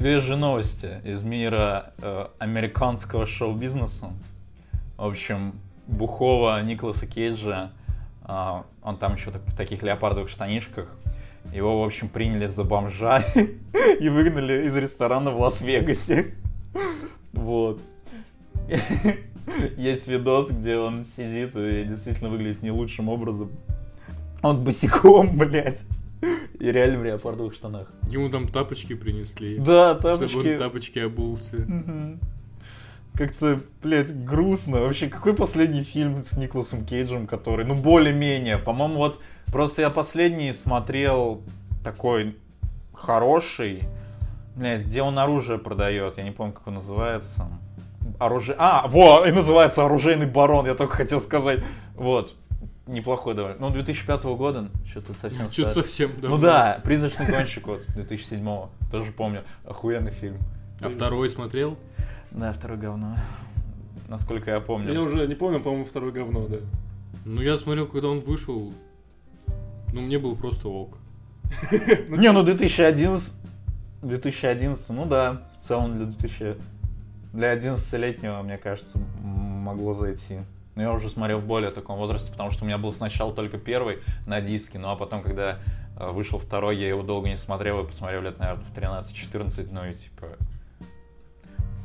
Свежие новости из мира э, американского шоу-бизнеса. В общем, Бухова Николаса Кейджа, э, он там еще так, в таких леопардовых штанишках, его, в общем, приняли за бомжа и выгнали из ресторана в Лас-Вегасе. Вот. Есть видос, где он сидит и действительно выглядит не лучшим образом. Он босиком, блядь. И реально в леопардовых штанах. Ему там тапочки принесли. Да, Чтобы тапочки. он тапочки обулся. Как-то, блядь, грустно. Вообще, какой последний фильм с Николасом Кейджем, который, ну, более-менее. По-моему, вот просто я последний смотрел такой хороший, блядь, где он оружие продает. Я не помню, как он называется. Оружие... А, во, и называется «Оружейный барон», я только хотел сказать. Вот, неплохой довольно. Ну, 2005 года, что-то совсем... Что-то старый. совсем Ну давно. да, «Призрачный гонщик» вот, 2007 тоже помню. Охуенный фильм. А второй смотрел? Да, второе говно. Насколько я помню. Я уже не помню, по-моему, второе говно, да. Ну, я смотрел, когда он вышел. Ну, мне был просто ок. Не, ну 2011... 2011, ну да, в целом для 2000... Для 11-летнего, мне кажется, могло зайти. Но я уже смотрел в более таком возрасте, потому что у меня был сначала только первый на диске, ну а потом, когда э, вышел второй, я его долго не смотрел и посмотрел лет, наверное, в 13-14, ну и типа...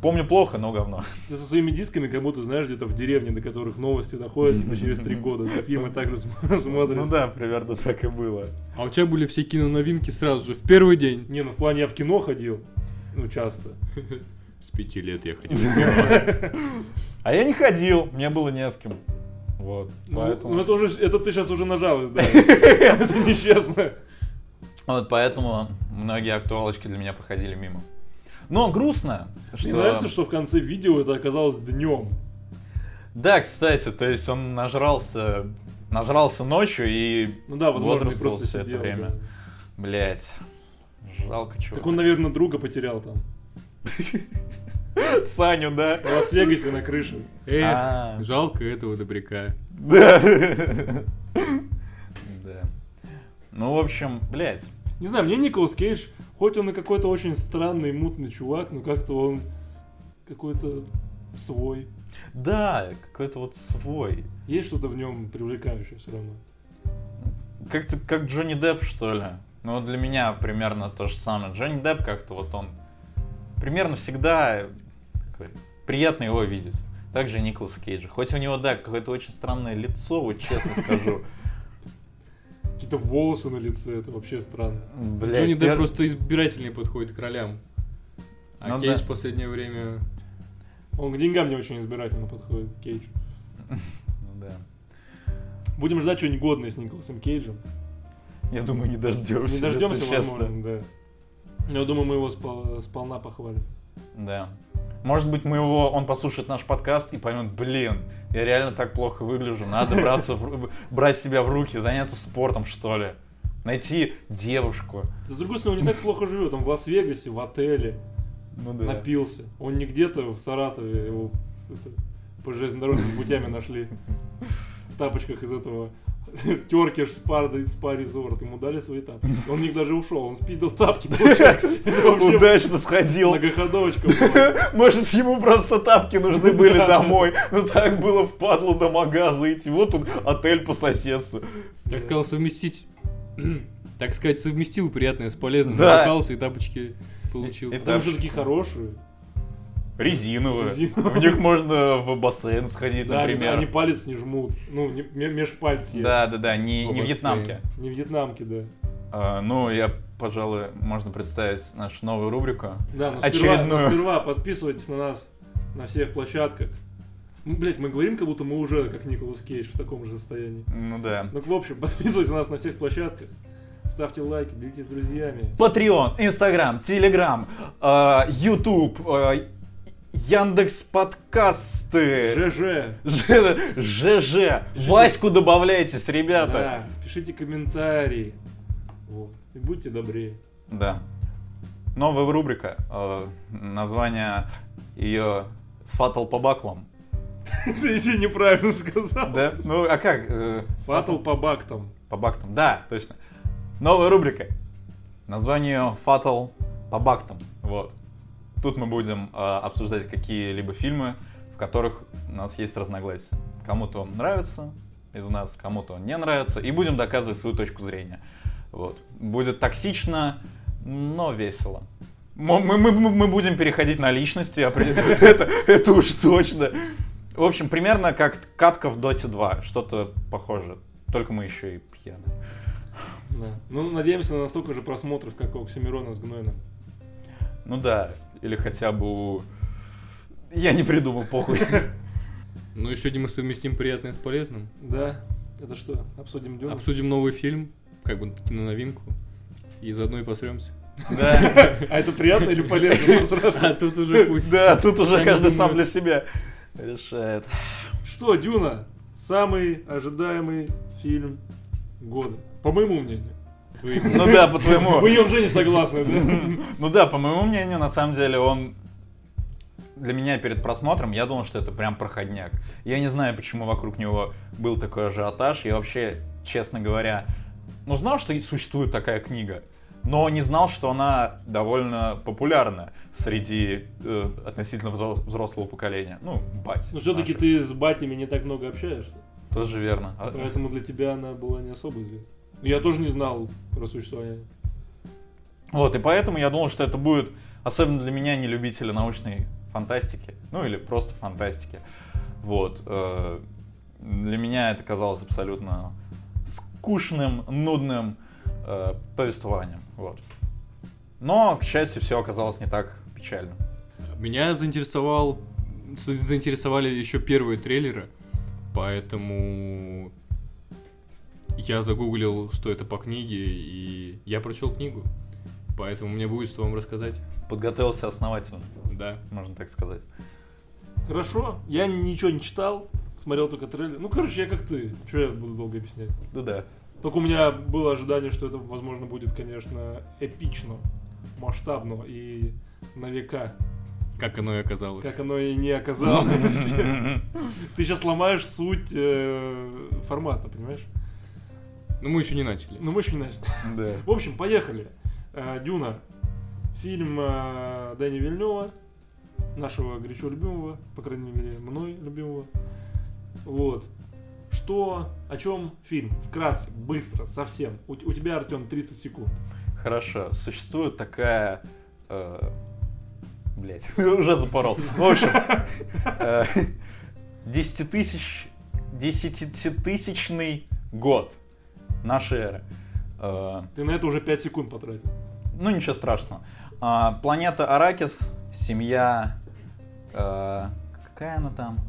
Помню плохо, но говно. Ты со своими дисками как будто знаешь где-то в деревне, до которых новости доходят типа, через три года. Ты фильмы также см- смотришь. Ну да, примерно так и было. А у тебя были все киноновинки сразу же, в первый день. Не, ну в плане я в кино ходил. Ну, часто. С пяти лет я ходил. А я не ходил, мне было не с кем. Вот, Ну, поэтому... ну, это уже, это ты сейчас уже на жалость, да. Это нечестно. Вот поэтому многие актуалочки для меня проходили мимо. Но грустно, что... Мне нравится, что в конце видео это оказалось днем. Да, кстати, то есть он нажрался, нажрался ночью и Ну да, возможно, просто всё это время. да. Блять, жалко чего. Так он, наверное, друга потерял там. Саню, да? В Лас-Вегасе на крыше. Эх, А. жалко этого добряка. Да. Да. Ну, в общем, блять. Не знаю, мне Николас Кейдж, хоть он и какой-то очень странный, мутный чувак, но как-то он какой-то свой. Да, какой-то вот свой. Есть что-то в нем привлекающее все равно. Как-то как Джонни Депп, что ли. Ну, для меня примерно то же самое. Джонни Депп как-то вот он примерно всегда приятно его видеть. Также и Николас Кейджа. Хоть у него, да, какое-то очень странное лицо, вот честно скажу. Какие-то волосы на лице, это вообще странно. Блядь, Джонни Депп просто избирательнее подходит к ролям. А Ну Кейдж да. в последнее время... Он к деньгам не очень избирательно подходит, Кейдж. Ну да. Будем ждать что-нибудь годное с Николасом Кейджем. Я думаю, не дождемся. Не дождемся, возможно, да. Но я думаю, мы его спол- сполна похвалим. Да. Может быть, мы его, он послушает наш подкаст и поймет, блин, я реально так плохо выгляжу, надо браться, брать себя в руки, заняться спортом, что ли. Найти девушку. С другой стороны, он не так плохо живет. Он в Лас-Вегасе, в отеле, Ну да. напился. Он не где-то в Саратове, его это, по железнодорожным путями нашли. В тапочках из этого Теркиш спа, спа резорт. Ему дали свои тапки. Он в них даже ушел. Он спиздил тапки, получается. Это вообще Удачно сходил. многоходовочка. Может, ему просто тапки нужны были домой. Ну так было впадло до магаза идти. Вот тут отель по соседству. Так сказал, совместить... Так сказать, совместил приятное с полезным. Да. Набрался и тапочки получил. И- и Потому что такие хорошие. Резиновые. Резиновые. В них можно в бассейн сходить, Да, они, например. они палец не жмут. Ну, не, ме- межпальцие. Да, да, да, не, не вьетнамки. Не вьетнамки, да. А, ну, я, пожалуй, можно представить нашу новую рубрику. Да, но сперва, Очередную. но сперва подписывайтесь на нас на всех площадках. Ну, блять, мы говорим, как будто мы уже как Николас Кейдж в таком же состоянии. Ну да. Ну, в общем, подписывайтесь на нас на всех площадках. Ставьте лайки, делитесь с друзьями. Patreon, Instagram, Telegram, э, YouTube, э, Яндекс подкасты, ЖЖ. Ж- ЖЖ, Ваську добавляйтесь, ребята. Да, пишите комментарии. Вот. И будьте добрее. Да. Новая рубрика. э, название ее Фатал по баклам. Ты иди неправильно сказал. Да? Ну, а как? Э, Фатл по бактам. По бактам. Да, точно. Новая рубрика. Название Фатал по бактам. Вот. Тут мы будем а, обсуждать какие-либо фильмы, в которых у нас есть разногласия. Кому-то он нравится из нас, кому-то он не нравится, и будем доказывать свою точку зрения. Вот. Будет токсично, но весело. Мы, мы, мы, мы будем переходить на личности, определенно. это, это уж точно. В общем, примерно как катка в Dota 2, что-то похоже. Только мы еще и пьяные. Да. Ну, надеемся на настолько же просмотров, как у Оксимирона с Гнойным. Ну да, или хотя бы у... Я не придумал, похуй. Ну и сегодня мы совместим приятное с полезным. Да. Это что, обсудим Дюну? Обсудим новый фильм, как бы киноновинку. И заодно и посремся. Да. А это приятно или полезно? А тут уже пусть. Да, тут уже каждый сам для себя решает. Что, Дюна? Самый ожидаемый фильм года. По моему мнению. Ну да, по твоему. Вы уже не согласны, да? Ну да, по моему мнению, на самом деле он для меня перед просмотром, я думал, что это прям проходняк. Я не знаю, почему вокруг него был такой ажиотаж. Я вообще, честно говоря, ну знал, что существует такая книга, но не знал, что она довольно популярна среди э, относительно взро- взрослого поколения. Ну, бать. Но все-таки ты с батями не так много общаешься. Тоже верно. А- Поэтому для тебя она была не особо известна. Я тоже не знал про существование. Вот, и поэтому я думал, что это будет, особенно для меня, не любителя научной фантастики, ну или просто фантастики. Вот. э, Для меня это казалось абсолютно скучным, нудным э, повествованием. Вот. Но, к счастью, все оказалось не так печально. Меня заинтересовал, заинтересовали еще первые трейлеры, поэтому я загуглил, что это по книге, и я прочел книгу. Поэтому мне будет что вам рассказать. Подготовился основательно, Да. можно так сказать. Хорошо. Я ничего не читал. Смотрел только трейлер. Ну, короче, я как ты. Что я буду долго объяснять? Ну да. Только у меня было ожидание, что это, возможно, будет, конечно, эпично, масштабно и на века. Как оно и оказалось. Как оно и не оказалось. Ты сейчас ломаешь суть э, формата, понимаешь? Ну, мы еще не начали. Ну, мы еще не начали. Да. В общем, поехали. Э, Дюна. Фильм э, Дэни Вильнева, нашего горячо любимого, по крайней мере, мной любимого. Вот. Что, о чем фильм? Вкратце, быстро, совсем. У, у тебя, Артем, 30 секунд. Хорошо. Существует такая... Блять, уже запорол. В общем, э, десятитысяч... Десятитысячный год нашей эры. Э, Ты на это уже 5 секунд потратил. Ну, ничего страшного. А, Планета Аракис, семья... э, Какая она там?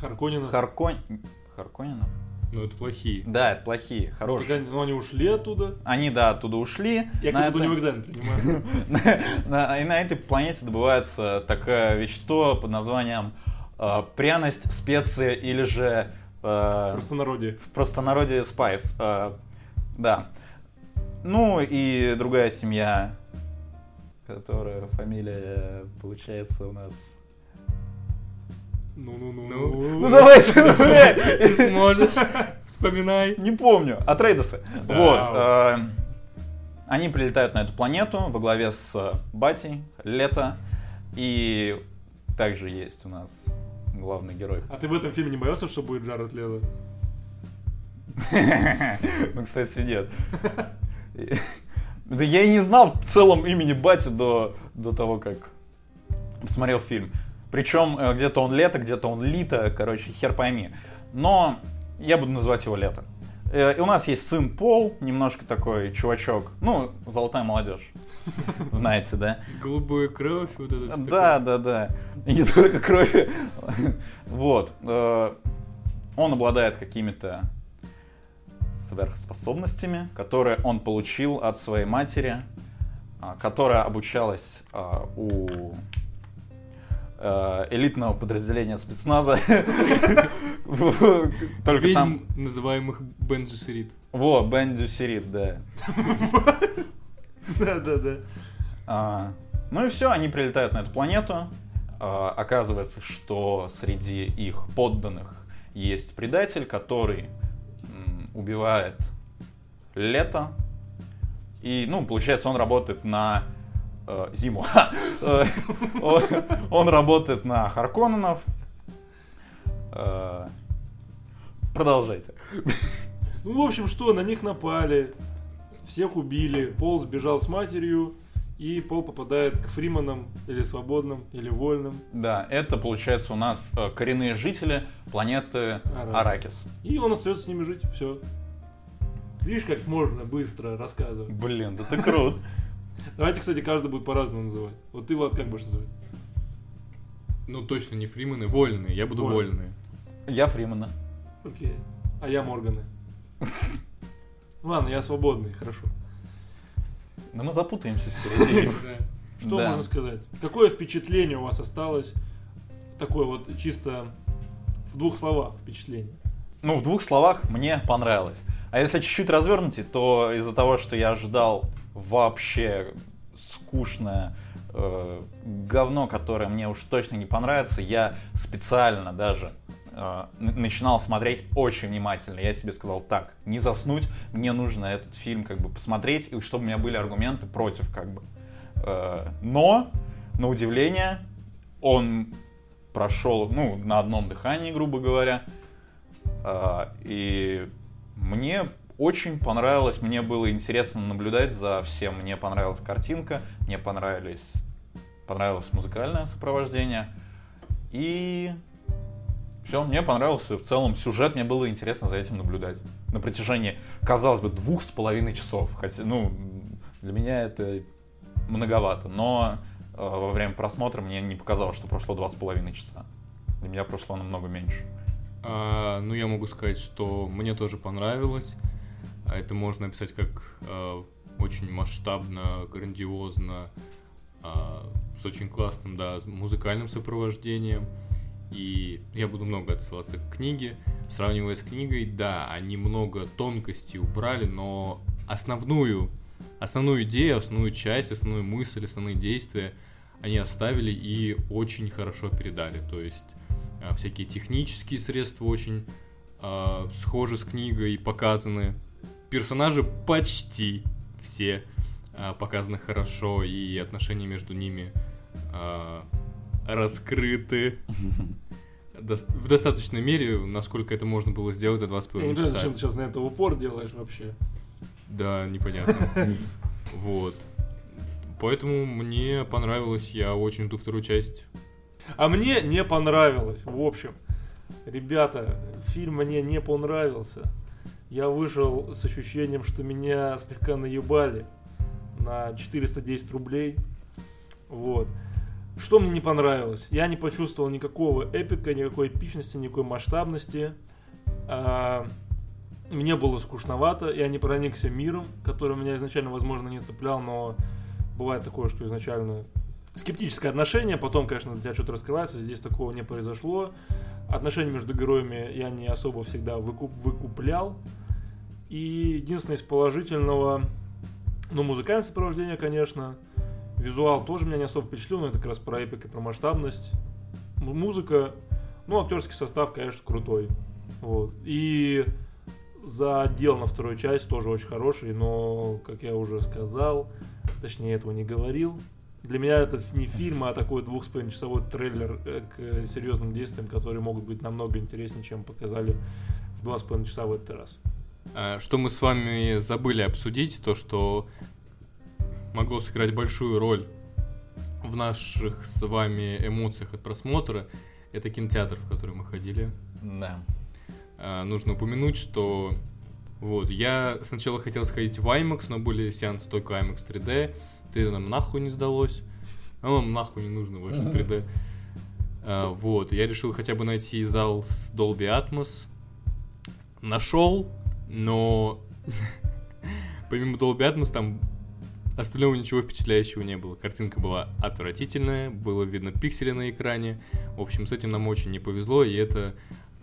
Харконинов. Харкон... Харконинов? Ну, это плохие. Да, это плохие, хорошие. они- Ну, они ушли оттуда. Они, да, оттуда ушли. Я На как будто у это- него экзамен принимаю. И на этой планете добывается такое вещество под названием э, пряность, специя или же э, Простонародье. в простонародье спайс. Э, да. Ну и другая семья, которая фамилия получается у нас. Ну-ну-ну. Ну ну, блядь. Ты сможешь. Вспоминай. Не помню. Атрейдесы. Да. Вот. э, Они прилетают на эту планету во главе с Батей, Лето. И также есть у нас главный герой. А ты в этом фильме не боялся, что будет Джаред Лето? Ну, кстати, нет. Да я и не знал в целом имени Бати до, до того, как посмотрел фильм. Причем э, где-то он лето, где-то он лито, короче, хер пойми. Но я буду называть его лето. Э, И у нас есть сын Пол, немножко такой чувачок. Ну, золотая молодежь. Знаете, да? Голубая кровь, вот это Да, да, да. И не только крови. Вот. э, Он обладает какими-то сверхспособностями, которые он получил от своей матери, а, которая обучалась а, у э, элитного подразделения спецназа. Только там... называемых Бенджисерит. Во, Бен Сирит, да. Да-да-да. А, ну и все, они прилетают на эту планету. А, оказывается, что среди их подданных есть предатель, который убивает Лето. И, ну, получается, он работает на э, Зиму. Он- Он работает на Харконненов. Э, Продолжайте. Ну, в общем, что, на них напали, всех убили, Пол сбежал с матерью, и Пол попадает к Фриманам, или свободным, или вольным. Да, это получается у нас э, коренные жители планеты Аракис. Аракис. И он остается с ними жить, все. Видишь, как можно быстро рассказывать. Блин, да ты крут. Давайте, кстати, каждый будет по-разному называть. Вот ты, Влад, как будешь называть? Ну, точно не фримены, вольные. Я буду Вольные. вольные. Я Фримена. Окей. А я Морганы. Ладно, я свободный, хорошо. Да мы запутаемся в середине. Что Да. можно сказать? Какое впечатление у вас осталось? Такое вот чисто в двух словах впечатление. Ну, в двух словах, мне понравилось. А если чуть-чуть развернуть, то из-за того, что я ожидал вообще скучное э, говно, которое мне уж точно не понравится, я специально даже э, начинал смотреть очень внимательно. Я себе сказал, так, не заснуть, мне нужно этот фильм как бы посмотреть, и чтобы у меня были аргументы против как бы. Э, но, на удивление, он прошел, ну, на одном дыхании, грубо говоря. А, И мне очень понравилось, мне было интересно наблюдать за всем. Мне понравилась картинка, мне понравились, понравилось музыкальное сопровождение. И все, мне понравился в целом сюжет, мне было интересно за этим наблюдать. На протяжении, казалось бы, двух с половиной часов. Хотя, ну, для меня это многовато. Но э, во время просмотра мне не показалось, что прошло два с половиной часа. Для меня прошло намного меньше. А, ну, я могу сказать, что мне тоже понравилось. А Это можно описать как а, очень масштабно, грандиозно, а, с очень классным, да, музыкальным сопровождением. И я буду много отсылаться к книге. Сравнивая с книгой, да, они много тонкостей убрали, но основную, основную идею, основную часть, основную мысль, основные действия они оставили и очень хорошо передали. То есть а, всякие технические средства очень а, схожи с книгой и показаны. Персонажи почти все а, показаны хорошо, и отношения между ними а, раскрыты в достаточной мере, насколько это можно было сделать за два с Я не часа. зачем ты сейчас на это упор делаешь вообще. Да, непонятно. Вот. Поэтому мне понравилось, я очень жду вторую часть. А мне не понравилось, в общем. Ребята, фильм мне не понравился. Я вышел с ощущением, что меня слегка наебали на 410 рублей. Вот. Что мне не понравилось? Я не почувствовал никакого эпика, никакой эпичности, никакой масштабности. А, мне было скучновато, я не проникся миром, который меня изначально, возможно, не цеплял, но бывает такое, что изначально скептическое отношение, потом, конечно, для тебя что-то раскрывается, здесь такого не произошло. Отношения между героями я не особо всегда выкуп- выкуплял. И единственное из положительного, ну, музыкальное сопровождение, конечно. Визуал тоже меня не особо впечатлил, но это как раз про эпик и про масштабность. Музыка, ну, актерский состав, конечно, крутой. Вот. И задел на вторую часть тоже очень хороший, но, как я уже сказал, точнее этого не говорил, для меня это не фильм, а такой двух с половиной часовой трейлер э, к серьезным действиям, которые могут быть намного интереснее, чем показали в два с половиной часа в этот раз. А, Что мы с вами забыли обсудить, то что могло сыграть большую роль в наших с вами эмоциях от просмотра, это кинотеатр, в который мы ходили. Да. А, Нужно упомянуть, что вот, я сначала хотел сходить в IMAX, но были сеансы только IMAX 3D, ты нам нахуй не сдалось, а нам нахуй не нужно больше 3D. А, Вот, я решил хотя бы найти зал с Dolby Atmos. Нашел, но помимо Dolby Atmos там остального ничего впечатляющего не было. Картинка была отвратительная, было видно пиксели на экране. В общем, с этим нам очень не повезло, и это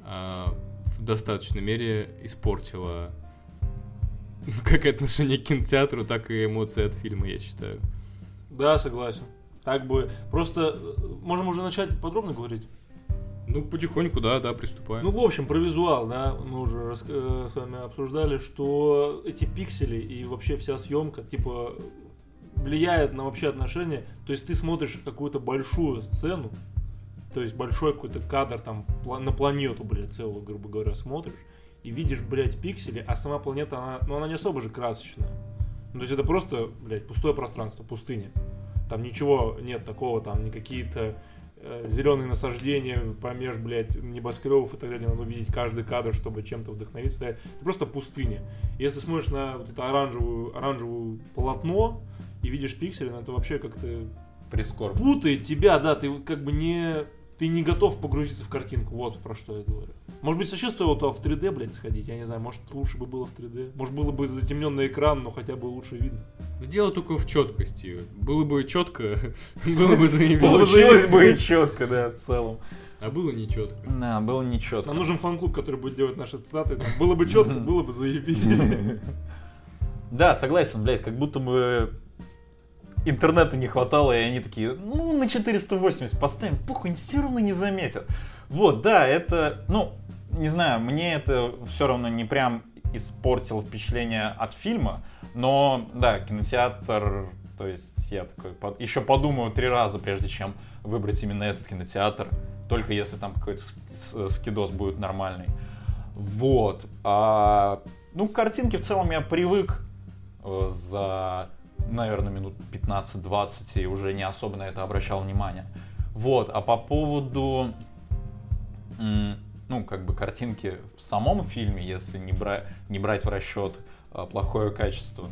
а, в достаточной мере испортило как отношение к кинотеатру, так и эмоции от фильма, я считаю. Да, согласен. Так бы. Просто э, можем уже начать подробно говорить. Ну, потихоньку, да, да, приступаем. Ну, в общем, про визуал, да, мы уже рас- э, с вами обсуждали, что эти пиксели и вообще вся съемка, типа, влияет на вообще отношения. То есть ты смотришь какую-то большую сцену, то есть большой какой-то кадр там на планету, блядь, целую, грубо говоря, смотришь, и видишь, блядь, пиксели, а сама планета, она, ну, она не особо же красочная. Ну, то есть это просто, блядь, пустое пространство, пустыня. Там ничего нет такого, там не какие-то зеленые насаждения помеж, блядь, небоскребов и так далее. Надо увидеть каждый кадр, чтобы чем-то вдохновиться. Это просто пустыня. Если смотришь на вот это оранжевую, оранжевую полотно и видишь пиксели, ну, это вообще как-то Прискорбно. путает тебя, да, ты как бы не ты не готов погрузиться в картинку. Вот про что я говорю. Может быть, вообще стоило туда в 3D, блядь, сходить. Я не знаю, может, лучше бы было в 3D. Может, было бы затемненный экран, но хотя бы лучше видно. Дело только в четкости. Было бы четко, было бы заебись. Получилось бы и четко, да, в целом. А было не четко. Да, было не четко. Нам нужен фан-клуб, который будет делать наши цитаты. Было бы четко, было бы заебись. Да, согласен, блядь, как будто бы интернета не хватало, и они такие, ну, на 480 поставим, похуй, все равно не заметят. Вот, да, это, ну, не знаю, мне это все равно не прям испортило впечатление от фильма, но, да, кинотеатр, то есть я такой, под- еще подумаю три раза, прежде чем выбрать именно этот кинотеатр, только если там какой-то скидос будет нормальный. Вот. А, ну, к картинке в целом я привык э, за, наверное, минут 15-20 и уже не особо на это обращал внимание. Вот. А по поводу, ну, как бы картинки в самом фильме, если не, бра- не брать в расчет э, плохое качество,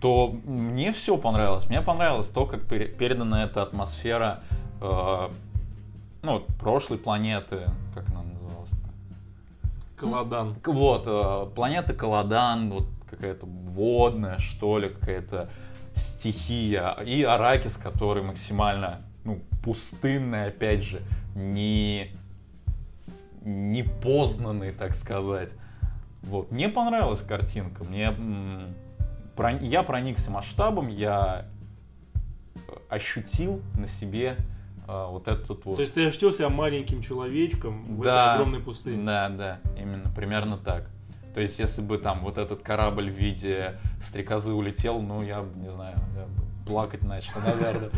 то мне все понравилось. Мне понравилось то, как пере- передана эта атмосфера э, ну, прошлой планеты, как она называлась? Каладан. К- Вот, э, планета Каладан, вот какая-то водная, что ли, какая-то стихия. И Аракис, который максимально, ну, пустынный, опять же, не, не познанный, так сказать. Вот, мне понравилась картинка, мне, про- я проникся масштабом, я ощутил на себе э, вот этот вот... То есть ты ощутил себя маленьким человечком в Да. этой огромной пустыне. Да, да, именно, примерно так. То есть, если бы там вот этот корабль в виде стрекозы улетел, ну, я не знаю, я плакать начал, наверное.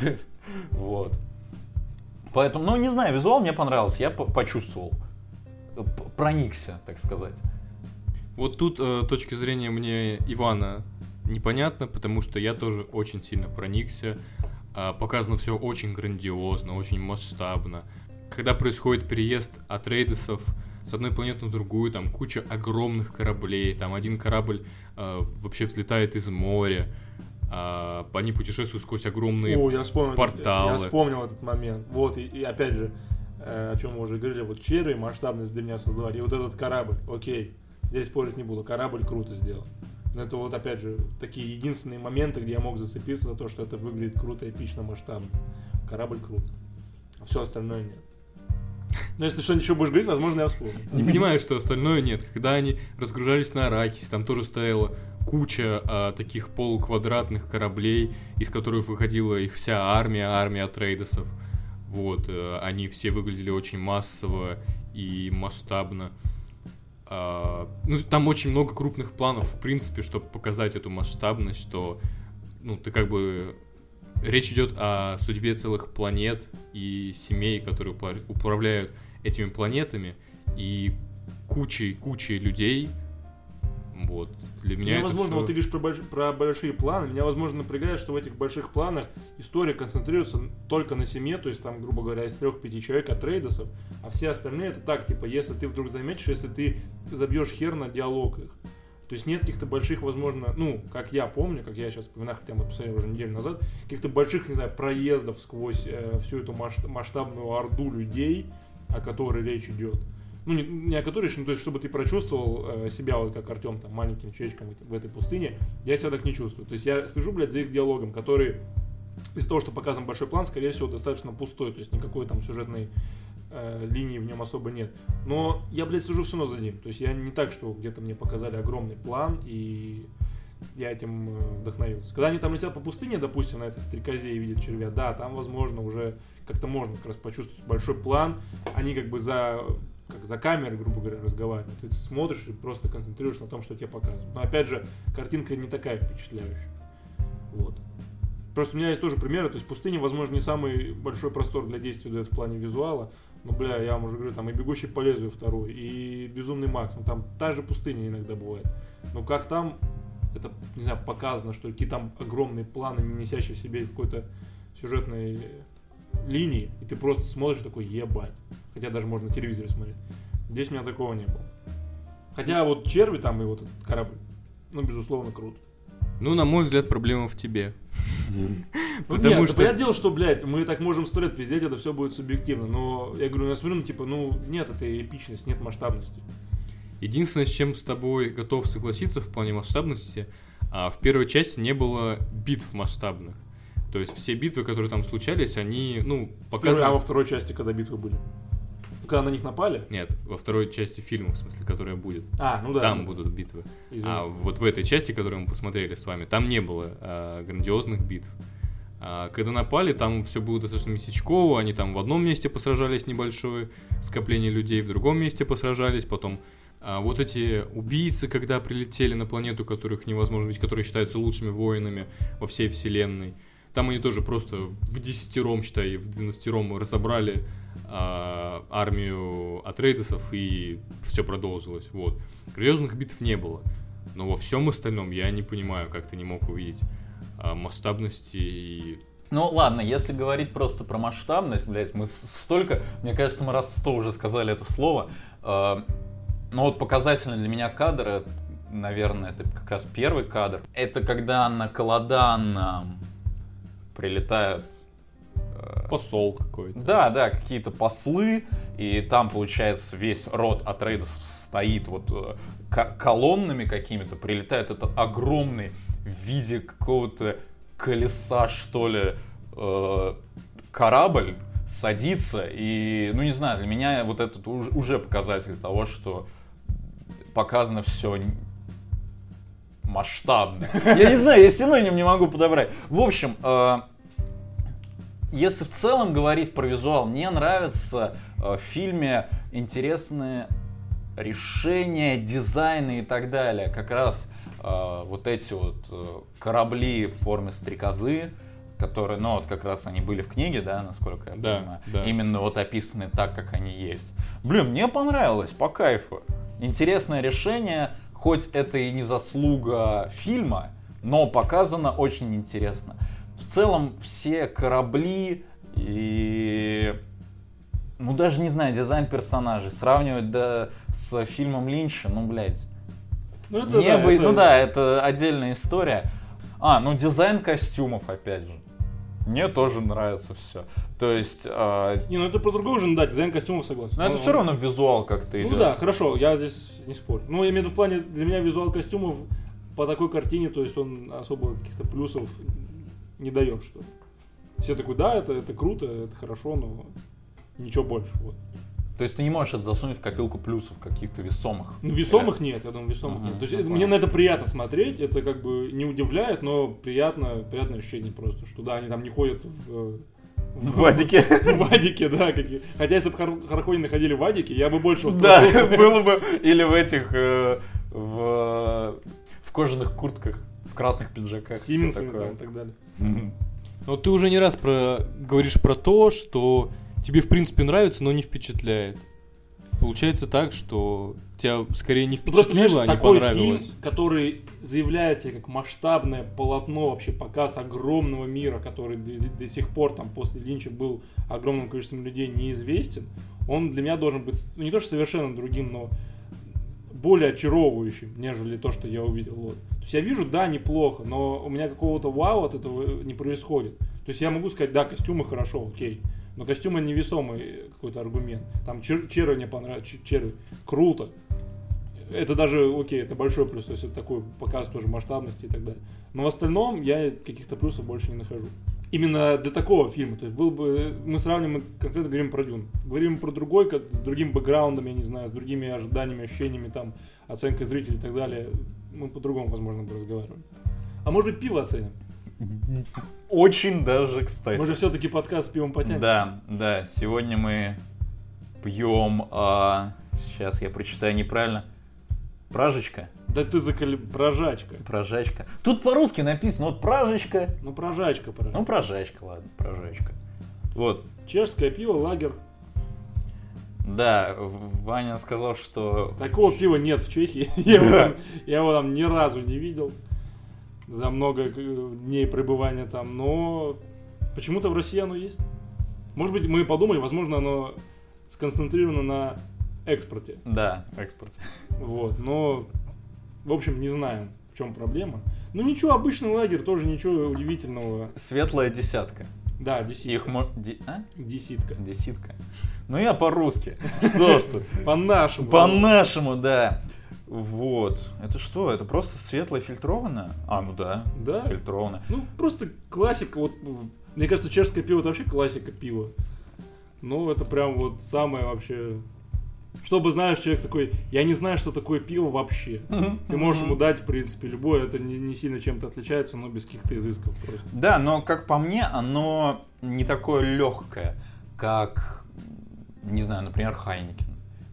Вот. Поэтому, ну, не знаю, визуал мне понравился, я по- почувствовал. П- Проникся, так сказать. Вот тут э, точки зрения мне Ивана непонятно, потому что я тоже очень сильно проникся. А, показано все очень грандиозно, очень масштабно. Когда происходит переезд от рейдесов с одной планеты на другую, там куча огромных кораблей, там один корабль э, вообще взлетает из моря, а, они путешествуют сквозь огромные О, я вспомнил, порталы. я вспомнил этот момент. Вот, и, и опять же, э, о чем мы уже говорили, вот черви масштабность для меня создавали. И вот этот корабль, окей, здесь спорить не буду, корабль круто сделан. Но это вот, опять же, такие единственные моменты, где я мог зацепиться за то, что это выглядит круто, эпично, масштабно. Корабль круто. А все остальное нет. Но если что ничего будешь говорить, возможно, я вспомню. Не понимаю, что остальное нет. Когда они разгружались на Аракисе, там тоже стояла куча а, таких полуквадратных кораблей, из которых выходила их вся армия, армия трейдосов. Вот, э, они все выглядели очень массово и масштабно. А, ну, там очень много крупных планов, в принципе, чтобы показать эту масштабность, что, ну, ты как бы... Речь идет о судьбе целых планет и семей, которые управляют этими планетами, и кучей, кучей людей. Вот. Для меня Меня, это возможно, всё- вот ты говоришь про, больш- про большие планы. Меня, возможно, напрягает, что в этих больших планах история концентрируется только на семье, то есть там, грубо говоря, из трех-пяти человек от трейдосов, а все остальные это так, типа, если ты вдруг заметишь, если ты забьешь хер на диалог их. То есть нет каких-то больших, возможно, ну, как я помню, как я сейчас вспоминаю, хотя мы посмотрели уже неделю назад, каких-то больших, не знаю, проездов сквозь э, всю эту масш- масштабную орду людей, о которой речь идет. Ну, не, не о которой ну, то есть, чтобы ты прочувствовал э, себя, вот как Артем, там, маленьким человечком в этой пустыне, я себя так не чувствую. То есть я слежу, блядь, за их диалогом, который из-за того, что показан большой план, скорее всего, достаточно пустой, то есть никакой там сюжетной э, линии в нем особо нет. Но я, блядь, слежу все равно за ним. То есть я не так, что где-то мне показали огромный план, и я этим э, вдохновился. Когда они там летят по пустыне, допустим, на этой стрекозе и видят червя, да, там, возможно, уже как-то можно как раз почувствовать большой план. Они как бы за как за камерой, грубо говоря, разговаривают. Ты смотришь и просто концентрируешься на том, что тебе показывают. Но опять же, картинка не такая впечатляющая. Вот. Просто у меня есть тоже примеры, то есть пустыня, возможно, не самый большой простор для действия дает в плане визуала, но, бля, я вам уже говорю, там и «Бегущий по лезвию» второй, и «Безумный Макс», ну там та же пустыня иногда бывает. Но как там, это, не знаю, показано, что какие там огромные планы, не несящие в себе какой-то сюжетной линии, и ты просто смотришь такой, ебать. Хотя даже можно на телевизоре смотреть. Здесь у меня такого не было. Хотя вот черви там и вот этот корабль, ну, безусловно, круто. Ну, на мой взгляд, проблема в тебе. Ну, Потому нет, что- я дело, что, блядь, мы так можем сто лет пиздеть, это все будет субъективно. Но я говорю, я смотрю, ну, типа, ну, нет этой эпичности, нет масштабности. Единственное, с чем с тобой готов согласиться в плане масштабности, а, в первой части не было битв масштабных. То есть все битвы, которые там случались, они, ну, показаны... А во второй части, когда битвы были? Когда на них напали? Нет, во второй части фильма, в смысле, которая будет. А, ну да. Там ну, будут битвы. извини. А вот в этой части, которую мы посмотрели с вами, там не было а, грандиозных битв. А, когда напали, там все было достаточно местечково, они там в одном месте посражались небольшое скопление людей, в другом месте посражались, потом а, вот эти убийцы, когда прилетели на планету, которых невозможно быть, которые считаются лучшими воинами во всей вселенной, там они тоже просто в десятером, считай, в двенадцатером разобрали а, армию Атрейдесов, и все продолжилось. Вот. Грандиозных битв не было. Но во всем остальном я не понимаю, как ты не мог увидеть масштабности и... Ну ладно, если говорить просто про масштабность, блядь, мы столько, мне кажется, мы раз сто уже сказали это слово. Э, Но вот показательный для меня кадр, наверное, это как раз первый кадр. Это когда на Каладан прилетают э, Посол какой-то. Да, да, какие-то послы, и там, получается, весь род Атрейдов стоит вот э, ко- колоннами какими-то, прилетает этот огромный в виде какого-то колеса, что ли, э, корабль, садится, и, ну не знаю, для меня вот этот уж- уже показатель того, что показано все масштабно. Я не знаю, я синоним не могу подобрать. В общем, э, если в целом говорить про визуал, мне нравятся э, в фильме интересные решения, дизайны и так далее. Как раз вот эти вот э, корабли в форме стрекозы, которые, ну вот как раз они были в книге, да, насколько я Да, понимаю. да. Именно вот описаны так, как они есть. Блин, мне понравилось, по кайфу. Интересное решение, хоть это и не заслуга фильма, но показано очень интересно. В целом все корабли и ну даже не знаю, дизайн персонажей сравнивать да, с фильмом Линча, ну блядь, Ну, это, не да, это- ну да, это отдельная история. А, ну дизайн костюмов опять же. Мне тоже нравится все. То есть, а, Не, ну это про другое уже, ну да, дизайн костюмов согласен. ну это Он- все равно визуал как-то идет. Ну да, хорошо, я здесь не спорю. Ну, я имею в виду в плане, для меня визуал костюмов по такой картине, то есть он особо каких-то плюсов не дает, что. Все такой, да, это, это круто, это хорошо, но ничего больше. Вот. То есть ты не можешь это засунуть в копилку плюсов каких-то весомых. Ну, весомых нет, я думаю, весомых Ага, нет. То есть ну, это- понятно. мне на это приятно смотреть, это как бы не удивляет, но приятно, приятное ощущение просто, что да, они там не ходят в... э, В Вадике. В Вадике, да. какие- Хотя если бы Хар- Харакони находили в Вадике, я бы больше Да, устрашился. было бы. Или в этих, э, в, в кожаных куртках, в красных пиджаках. С Сименсами всё такое. там и так далее. Но ты уже не раз про... говоришь про то, что тебе в принципе нравится, но не впечатляет. Получается так, что тебя скорее не Просто, впечатлило, понимаешь, а не такой понравилось. фильм, который заявляется как масштабное полотно, вообще показ огромного мира, который до, до сих пор там после Линча был огромным количеством людей неизвестен, он для меня должен быть, ну, не то что совершенно другим, но более очаровывающим, нежели то, что я увидел. Вот. То есть я вижу, да, неплохо, но у меня какого-то вау от этого не происходит. То есть я могу сказать, да, костюмы хорошо, окей. Но костюмы невесомый какой-то аргумент. Там чер- черви мне понравилось, ч- черви. Круто. Это даже, окей, это большой плюс, то есть это такой показ тоже масштабности и так далее. Но в остальном я каких-то плюсов больше не нахожу. Именно для такого фильма, то есть был бы, мы сравним, конкретно говорим про Дюн. Говорим про другой, как с другим бэкграундом, я не знаю, с другими ожиданиями, ощущениями, там, оценкой зрителей и так далее. Мы по-другому, возможно, бы разговаривали. А может быть, пиво оценим? Очень даже, кстати. Может, все-таки подкаст с пивом потянет? Да, да, сегодня мы пьем, сейчас я прочитаю неправильно, пражечка. Да ты заколи... Прожачка. Прожачка. Тут по-русски написано, вот пражечка. Ну, прожачка, прожачка. Ну, прожачка, ладно, прожачка. Вот. Чешское пиво, лагер. Да, Ваня сказал, что... Такого пива нет в Чехии. Я его там ни разу не видел за много э, дней пребывания там, но почему-то в России оно есть. Может быть, мы подумали, возможно, оно сконцентрировано на экспорте. Да, экспорт. Вот, но, в общем, не знаем, в чем проблема. Ну ничего, обычный лагерь, тоже ничего удивительного. Светлая десятка. Да, десятка. Их мо... ди- а? Десятка. Десятка. Ну я по-русски. Что что? По-нашему. По-нашему, да. Вот. Это что? Это просто светлое фильтрованное? А, ну да. Да. Фильтрованное. Ну, просто классика. Вот, мне кажется, чешское пиво это вообще классика пива. Ну, это прям вот самое вообще... Чтобы, знаешь, человек такой, я не знаю, что такое пиво вообще. Ты можешь ему дать, в принципе, любое, это не, не сильно чем-то отличается, но без каких-то изысков просто. Да, но как по мне, оно не такое легкое, как, не знаю, например, Heineken.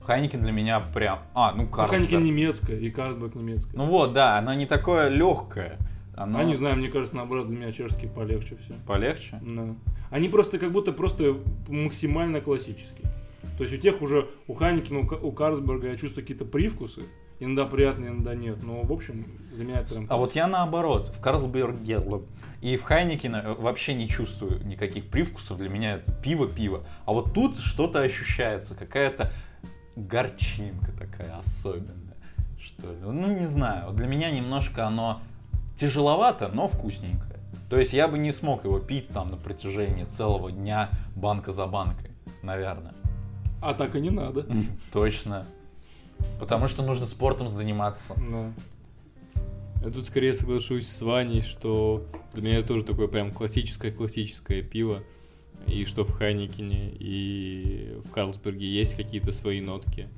Heineken для меня прям... А, ну Carlsberg. Heineken немецкая и Carlsberg немецкая. Ну вот, да, оно не такое легкое. Оно А не знаю, мне кажется, наоборот, для меня чешские полегче все. полегче. Да. Они просто как будто просто максимально классические. То есть у тех уже, у Хайникина, у Ка- у Карлсберга я чувствую какие-то привкусы. Иногда приятные, иногда нет. Но, в общем, для меня это прям... А вот я наоборот, в Карлсберге и в Хайникене э, вообще не чувствую никаких привкусов. Для меня это пиво-пиво. А вот тут что-то ощущается, какая-то горчинка такая особенная, что ли. Ну, не знаю. Вот Для меня немножко оно тяжеловато, но вкусненькое. То есть я бы не смог его пить там на протяжении целого дня банка за банкой, наверное. А так и не надо. Точно. Потому что нужно спортом заниматься. Да. Я тут скорее соглашусь с Ваней, что для меня тоже такое прям классическое-классическое пиво. И что в Хайникине, и в Карлсберге есть какие-то свои нотки.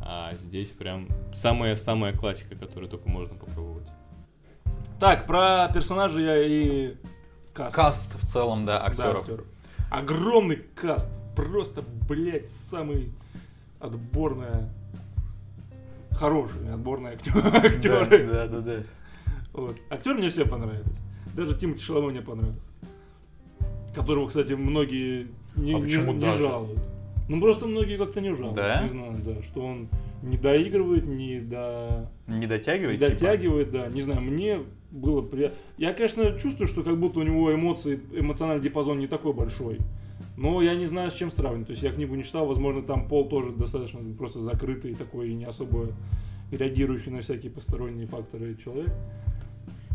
А здесь прям самая-самая классика, которую только можно попробовать. Так, про персонажей я и каст. Каст в целом, да, Да, актеров. актеров. Огромный каст. Просто, блядь, самый отборная... Хорошие отборные актеры. Да, да, да. Вот. Актеры мне все понравились. Даже Тимати Шаламов мне понравился. Которого, кстати, многие не, А не- не даже? жалуют. Ну просто многие как-то не жалуют. Да? Не знаю, да. Что он не доигрывает, не до... Не Не дотягивает? типа? дотягивает, да. Не знаю, мне было приятно. Я, конечно, чувствую, что как будто у него эмоции, эмоциональный диапазон не такой большой. Но я не знаю, с чем сравнивать. То есть я книгу не читал, возможно, там Пол тоже достаточно просто закрытый такой и не особо реагирующий на всякие посторонние факторы человек.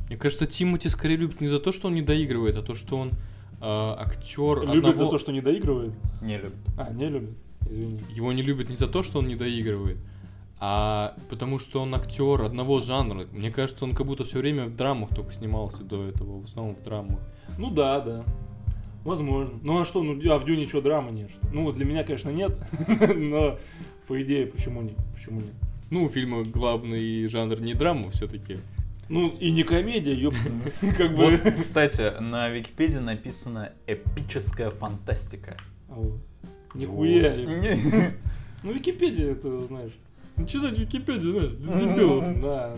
Мне кажется, Тимати скорее любит не за то, что он не доигрывает, а то, что он актер Любит одного- за то, что не доигрывает. Не любит. А, не любит. Извини. Его не любят не за то, что он не доигрывает, а потому что он актер одного жанра. Мне кажется, он как будто все время в драмах только снимался до этого, в основном в драмах. Ну да, да. Возможно. Ну а что, ну а в Дюне что, драмы нет? что? Ну, для меня, конечно, нет. Но, по идее, почему нет? Почему нет? Ну, у фильма главный жанр не драма все-таки. Ну, и не комедия, ёпта. Как Вот, бы... кстати, на Википедии написано эпическая фантастика. А вот. Нихуя. Вот. Не- Ну, Википедия, это, знаешь. Ну, читать Википедию, знаешь, дебилов. Да. да.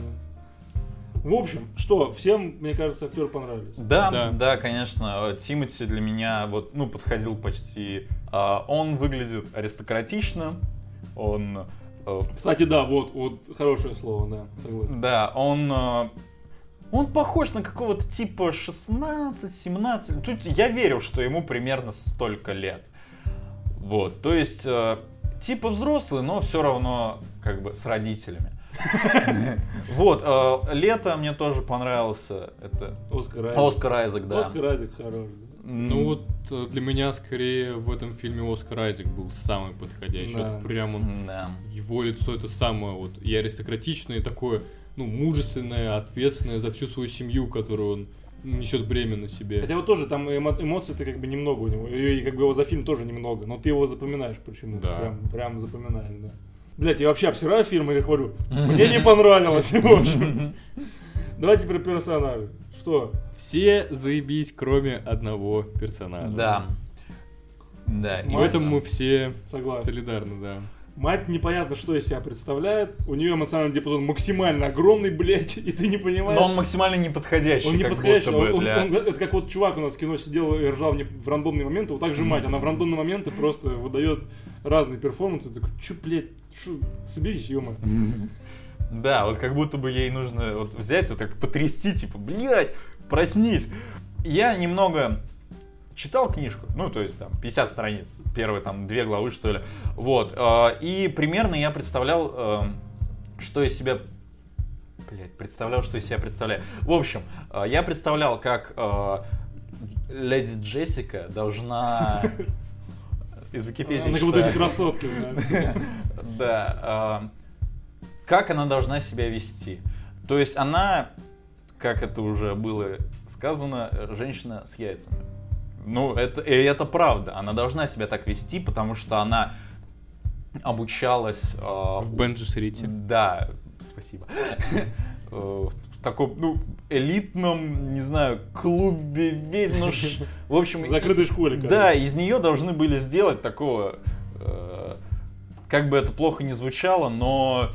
В общем, что, всем, мне кажется, актеры понравились. Да, Да. да, конечно. Тимати для меня вот, ну, подходил почти. а, Он выглядит аристократично. Он, Кстати, да, вот, вот хорошее слово, да, согласен. да, он, э, он похож на какого-то типа 16-17. Тут я верю, что ему примерно столько лет. Вот, то есть э, типа взрослый, но все равно как бы с родителями. Вот, э, лето мне тоже понравился. Это Оскар Айзек. Оскар Айзек, да. Оскар Айзек хорош, да. Ну вот э, для меня скорее в этом фильме Оскар Айзек был самый подходящий. Да. Вот прям он, Да. его лицо это самое вот и аристократичное, и такое, ну, мужественное, ответственное за всю свою семью, которую он несет бремя на себе. Хотя вот тоже там эмо- эмоций-то как бы немного у него. И, как бы его за фильм тоже немного. Но ты его запоминаешь почему-то. Да. Прям, прям запоминаешь, да. Блять, я вообще обсираю фильм или хвалю? Мне не понравилось, в общем. Давайте про персонажей. Что? Все заебись, кроме одного персонажа. Да. Да. И в этом мы все Согласен. солидарны, да. Мать непонятно, что из себя представляет. У нее эмоциональный диапазон максимально огромный, блядь, и ты не понимаешь. Но он максимально неподходящий. Он не как подходящий, он- он- для- он- это как вот чувак у нас в кино сидел и ржал не- в рандомные моменты, вот так же мать, она в рандомные моменты просто выдает разные перформансы, такой, чё, блядь, шо, соберись, ё Да, вот как будто бы ей нужно вот взять, вот так потрясти, типа, блядь, проснись. Я немного читал книжку, ну, то есть там 50 страниц, первые там две главы, что ли. Вот. э, И примерно я представлял, э, что из себя Блять, представлял, что из себя представляю. В общем, э, я представлял, как леди Джессика должна из Википедии Она как будто из красотки, знаешь. Да. Как она должна себя вести? То есть она, как это уже было сказано, женщина с яйцами. Ну, это, и это правда. Она должна себя так вести, потому что она обучалась... а, В Бенджусерите. Да, спасибо. Э, В таком, ну, элитном, не знаю, клубе ведьм, ну, ш- в общем... В закрытой школе. Да, из нее должны были сделать такого, э, как бы это плохо не звучало, но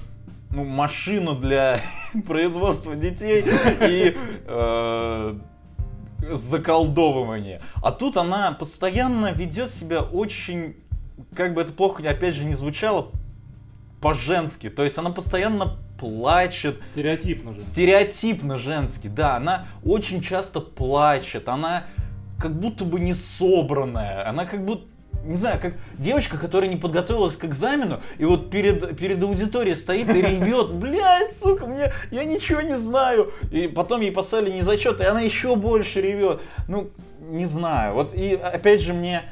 ну, машину для производства детей и э, заколдовывания. А тут она постоянно ведет себя очень, как бы это плохо опять же не звучало, по-женски. То есть она постоянно плачет, Стереотипно же. стереотипно женский, да, она очень часто плачет, она как будто бы не собранная, она как будто не знаю, как девочка, которая не подготовилась к экзамену, и вот перед, перед аудиторией стоит и ревет, блядь, сука, мне, я ничего не знаю. И потом ей поставили не зачет, и она еще больше ревет. Ну, не знаю. Вот и опять же мне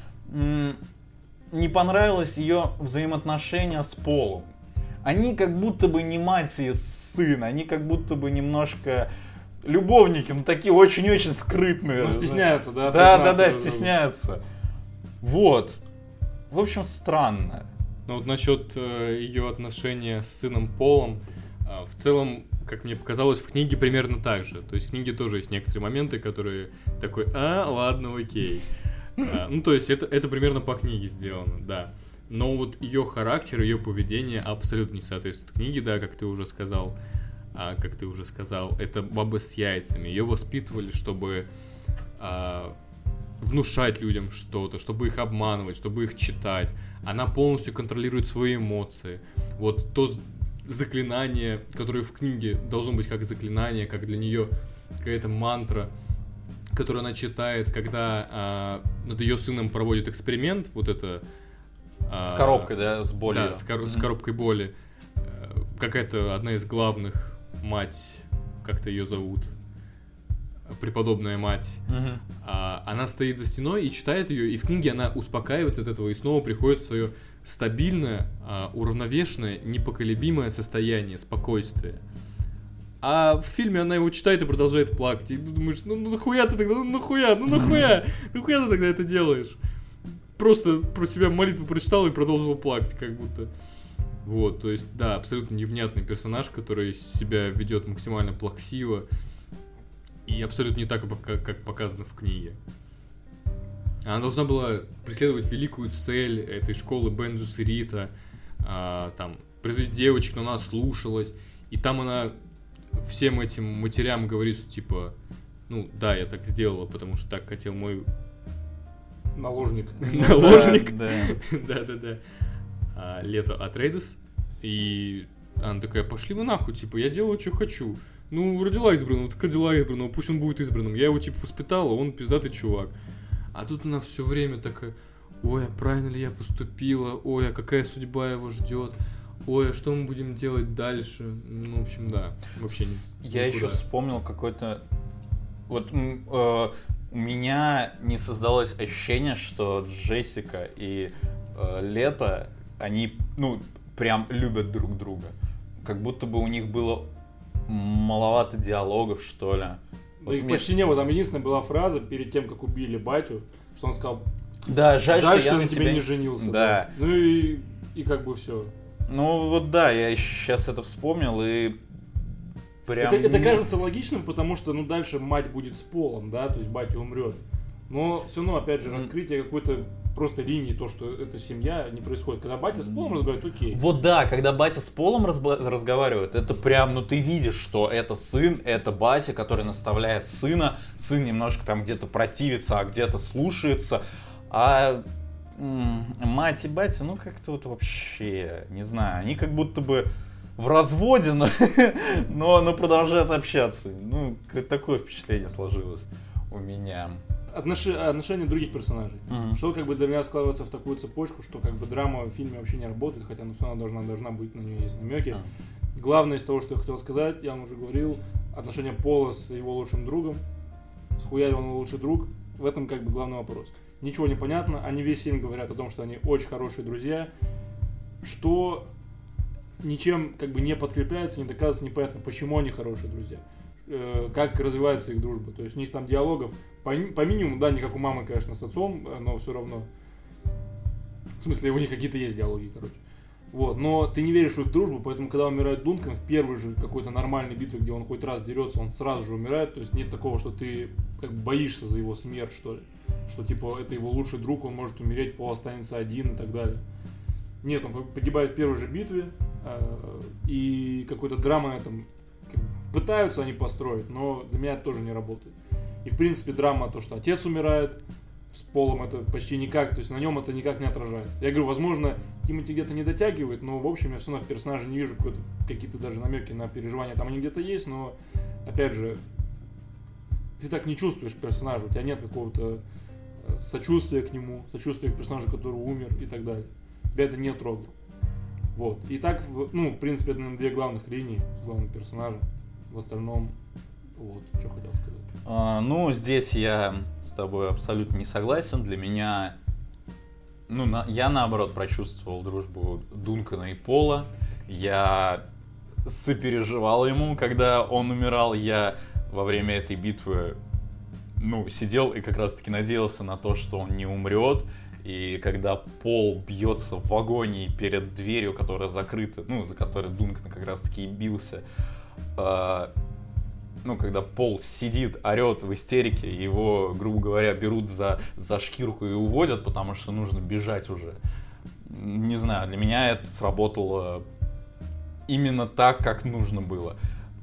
не понравилось ее взаимоотношения с Полом. Они как будто бы не мать и сын, они как будто бы немножко любовники, но такие очень-очень скрытные. Ну, стесняются, да, Да, да, да, стесняются. Вот. В общем, странно. Ну вот насчет ее отношения с сыном Полом, э, в целом, как мне показалось, в книге примерно так же. То есть в книге тоже есть некоторые моменты, которые такой, а, ладно, окей. А, ну, то есть это, это примерно по книге сделано, да. Но вот ее характер, ее поведение абсолютно не соответствует книге, да, как ты уже сказал. А, как ты уже сказал, это баба с яйцами. Ее воспитывали, чтобы а, внушать людям что-то, чтобы их обманывать, чтобы их читать. Она полностью контролирует свои эмоции. Вот то заклинание, которое в книге должно быть как заклинание, как для нее какая-то мантра, которую она читает, когда а, над ее сыном проводит эксперимент, вот это... а, С коробкой, да, с болью. да, с, кор- с Мгм. коробкой боли. Э, Какая-то одна из главных мать, как-то ее зовут, преподобная мать. Мгм. А, она стоит за стеной и читает ее, и в книге она успокаивается от этого и снова приходит в свое стабильное, а, уравновешенное, непоколебимое состояние спокойствия. А в фильме она его читает и продолжает плакать. И ты думаешь, ну, ну нахуя ты тогда, ну нахуя, ну нахуя, нахуя ты тогда это делаешь? Просто про себя молитву прочитал и продолжил плакать, как будто. Вот, то есть, да, абсолютно невнятный персонаж, который себя ведет максимально плаксиво. И абсолютно не так, как, как показано в книге. Она должна была преследовать великую цель этой школы Бенджус и Рита, а, там, произвести девочек, но она слушалась. И там она всем этим матерям говорит, что типа, ну да, я так сделала, потому что так хотел мой Наложник. наложник. Да, да. Да-да-да. А, Лето Атрейдес. И она такая, пошли вы нахуй, типа, я делаю, что хочу. Ну, родила избранного, так родила избранного, пусть он будет избранным. Я его, типа, воспитала, он пиздатый чувак. А тут она все время такая, ой, а правильно ли я поступила, ой, а какая судьба его ждет, ой, а что мы будем делать дальше. Ну, в общем, да, вообще не Я еще вспомнил какой-то... Вот э, у меня не создалось ощущение, что Джессика и э, Лето, они, ну, прям любят друг друга. Как будто бы у них было маловато диалогов, что ли. Да Вот их мне- почти не было. Там единственная была фраза перед тем, как убили батю, что он сказал, Да, жаль, жаль, что, что я на тебе не женился. Да. Ну и, и как бы все. Ну вот да, я сейчас это вспомнил и прям... Это, это кажется логичным, потому что, ну, дальше мать будет с полом, да, то есть батя умрет. Но все равно, опять же, раскрытие какой-то просто линии, то, что это семья, не происходит. Когда батя с Полом разговаривает, окей. Вот да, когда батя с Полом разговаривает, это прям, ну ты видишь, что это сын, это батя, который наставляет сына, сын немножко там где-то противится, а где-то слушается, а мать и батя, ну как-то вот вообще, не знаю, они как будто бы в разводе, но, но, но продолжают общаться. Ну, такое впечатление сложилось у меня. Отноши- отношения других персонажей. Мгм. Что как бы для меня складывается в такую цепочку, что как бы драма в фильме вообще не работает, хотя ну, все равно должна, должна быть, на нее есть намеки. А. Главное из того, что я хотел сказать, я вам уже говорил, отношения Пола с его лучшим другом, схуярил он его лучший друг, в этом как бы главный вопрос. Ничего не понятно, они весь фильм говорят о том, что они очень хорошие друзья, что ничем как бы не подкрепляется, не доказывается, непонятно, почему они хорошие друзья, э, как развивается их дружба. То есть у них там диалогов по, по минимуму, да, не как у мамы, конечно, с отцом, э, но все равно. В смысле, у них какие-то есть диалоги, короче. Вот, но ты не веришь в их дружбу, поэтому, когда умирает Дункан, в первой же какой-то нормальной битве, где он хоть раз дерется, он сразу же умирает. То есть нет такого, что ты как боишься за его смерть, что ли. Что типа это его лучший друг, он может умереть, Пол останется один и так далее. Нет, он погибает в первой же битве, э, и какой-то драма на этом пытаются они построить, но для меня это тоже не работает. И в принципе драма то, что отец умирает, с Полом это почти никак, то есть на нем это никак не отражается. Я говорю, возможно, Тимати где-то не дотягивает, но в общем я все равно в персонаже не вижу какие-то даже намеки на переживания. Там они где-то есть, но опять же, ты так не чувствуешь персонажа, у тебя нет какого-то э, сочувствия к нему, сочувствия к персонажу, который умер и так далее. Тебя это не трогает. Вот. И так, ну, в принципе, это, наверное, две главных линии с главным персонажем. В остальном, вот, что хотел сказать. А, ну, здесь я с тобой абсолютно не согласен. Для меня, ну, на- я наоборот прочувствовал дружбу Дункана и Пола. Я сопереживал ему, когда он умирал. Я во время этой битвы, ну, сидел и как раз-таки надеялся на то, что он не умрет. И когда Пол бьется в агонии перед дверью, которая закрыта, ну, за которой Дункан как раз-таки и бился, а, ну, когда Пол сидит, орет в истерике, его, грубо говоря, берут за, за шкирку и уводят, потому что нужно бежать уже. Не знаю, для меня это сработало именно так, как нужно было.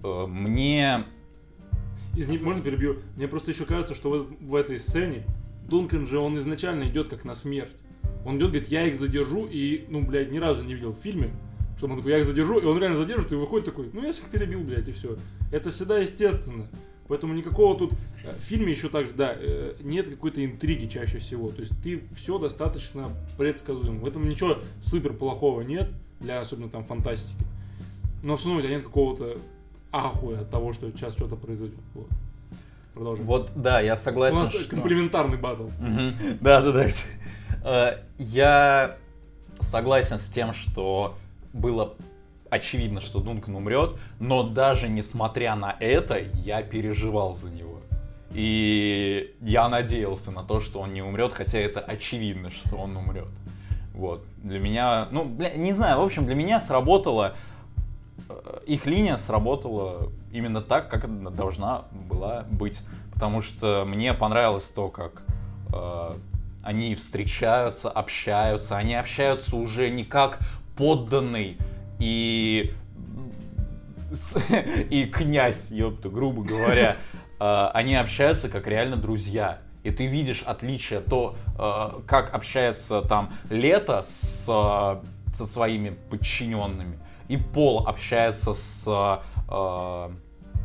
Э, Мне... Из них, можно перебью? Мне просто еще кажется, что в, в этой сцене Дункан же, он изначально идет как на смерть. Он идет, говорит, я их задержу, и, ну, блядь, ни разу не видел в фильме, что он такой, я их задержу, и он реально задержит, и выходит такой, ну, я всех перебил, блядь, и все. Это всегда естественно. Поэтому никакого тут... э, В фильме еще так же, да, э, нет какой-то интриги чаще всего. То есть ты все достаточно предсказуемо. В этом ничего супер плохого нет, для особенно там фантастики. Но все равно у тебя нет какого-то ахуя от того, что сейчас что-то произойдет. Вот. Продолжим. Вот, да, я У согласен, нас что- комплементарный батл. Да, да, да. Э, Я согласен с тем, что было очевидно, что Дункан умрет, но даже несмотря на это, я переживал за него. И я надеялся на то, что он не умрет, хотя это очевидно, что он умрет. Вот. Для меня, ну, бля, не знаю, в общем, для меня сработало, э, их линия сработала именно так, как она должна была быть. Потому что мне понравилось то, как э, они встречаются, общаются. Они общаются уже не как подданный и и князь, ёпта, грубо говоря. Э, Они общаются как реально друзья. И ты видишь отличие, то, э, как общается там Лето с, э, со своими подчиненными, и Пол общается с,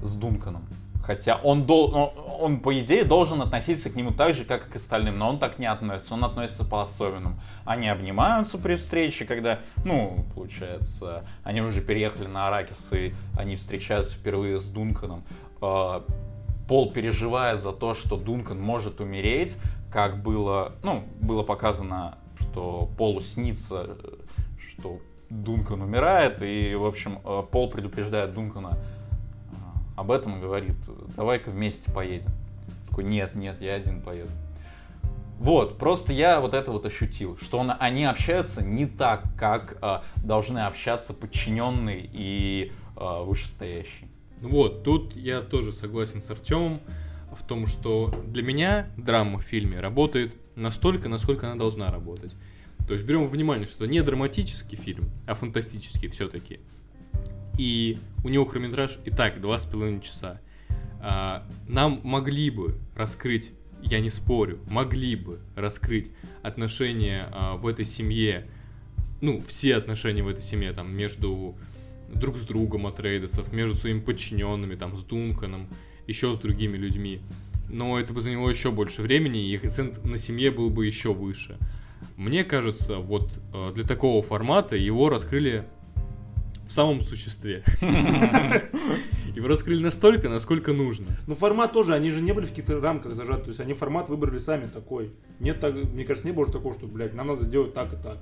с Дунканом. Хотя он, дол- он, он, по идее, должен относиться к нему так же, как и к остальным, но он так не относится, он относится по-особенному. Они обнимаются при встрече, когда, ну, получается, они уже переехали на Аракис, и они встречаются впервые с Дунканом. Э, Пол переживает за то, что Дункан может умереть, как было, ну, было показано, что Полу снится, что Дункан умирает, и, в общем, э, Пол предупреждает Дункана об этом говорит, давай-ка вместе поедем. Такой, нет, нет, я один поеду. Вот, просто я вот это вот ощутил, что он, они общаются не так, как э, должны общаться подчиненные и э, вышестоящие. Вот, тут я тоже согласен с Артемом в том, что для меня драма в фильме работает настолько, насколько она должна работать. То есть берем внимание, что не драматический фильм, а фантастический все-таки. И у него хронометраж и так два с половиной часа. А, нам могли бы раскрыть, я не спорю, могли бы раскрыть отношения а, в этой семье, ну, все отношения в этой семье, там, между друг с другом от Рейдесов, между своими подчиненными, там, с Дунканом, еще с другими людьми. Но это бы заняло еще больше времени, и акцент на семье был бы еще выше. Мне кажется, вот э, для такого формата его раскрыли в самом существе. Его раскрыли настолько, насколько нужно. Ну формат тоже, они же не были в каких-то рамках зажаты, то есть они формат выбрали сами такой. Нет, так, мне кажется, не было такого, что, блядь, нам надо сделать так и так.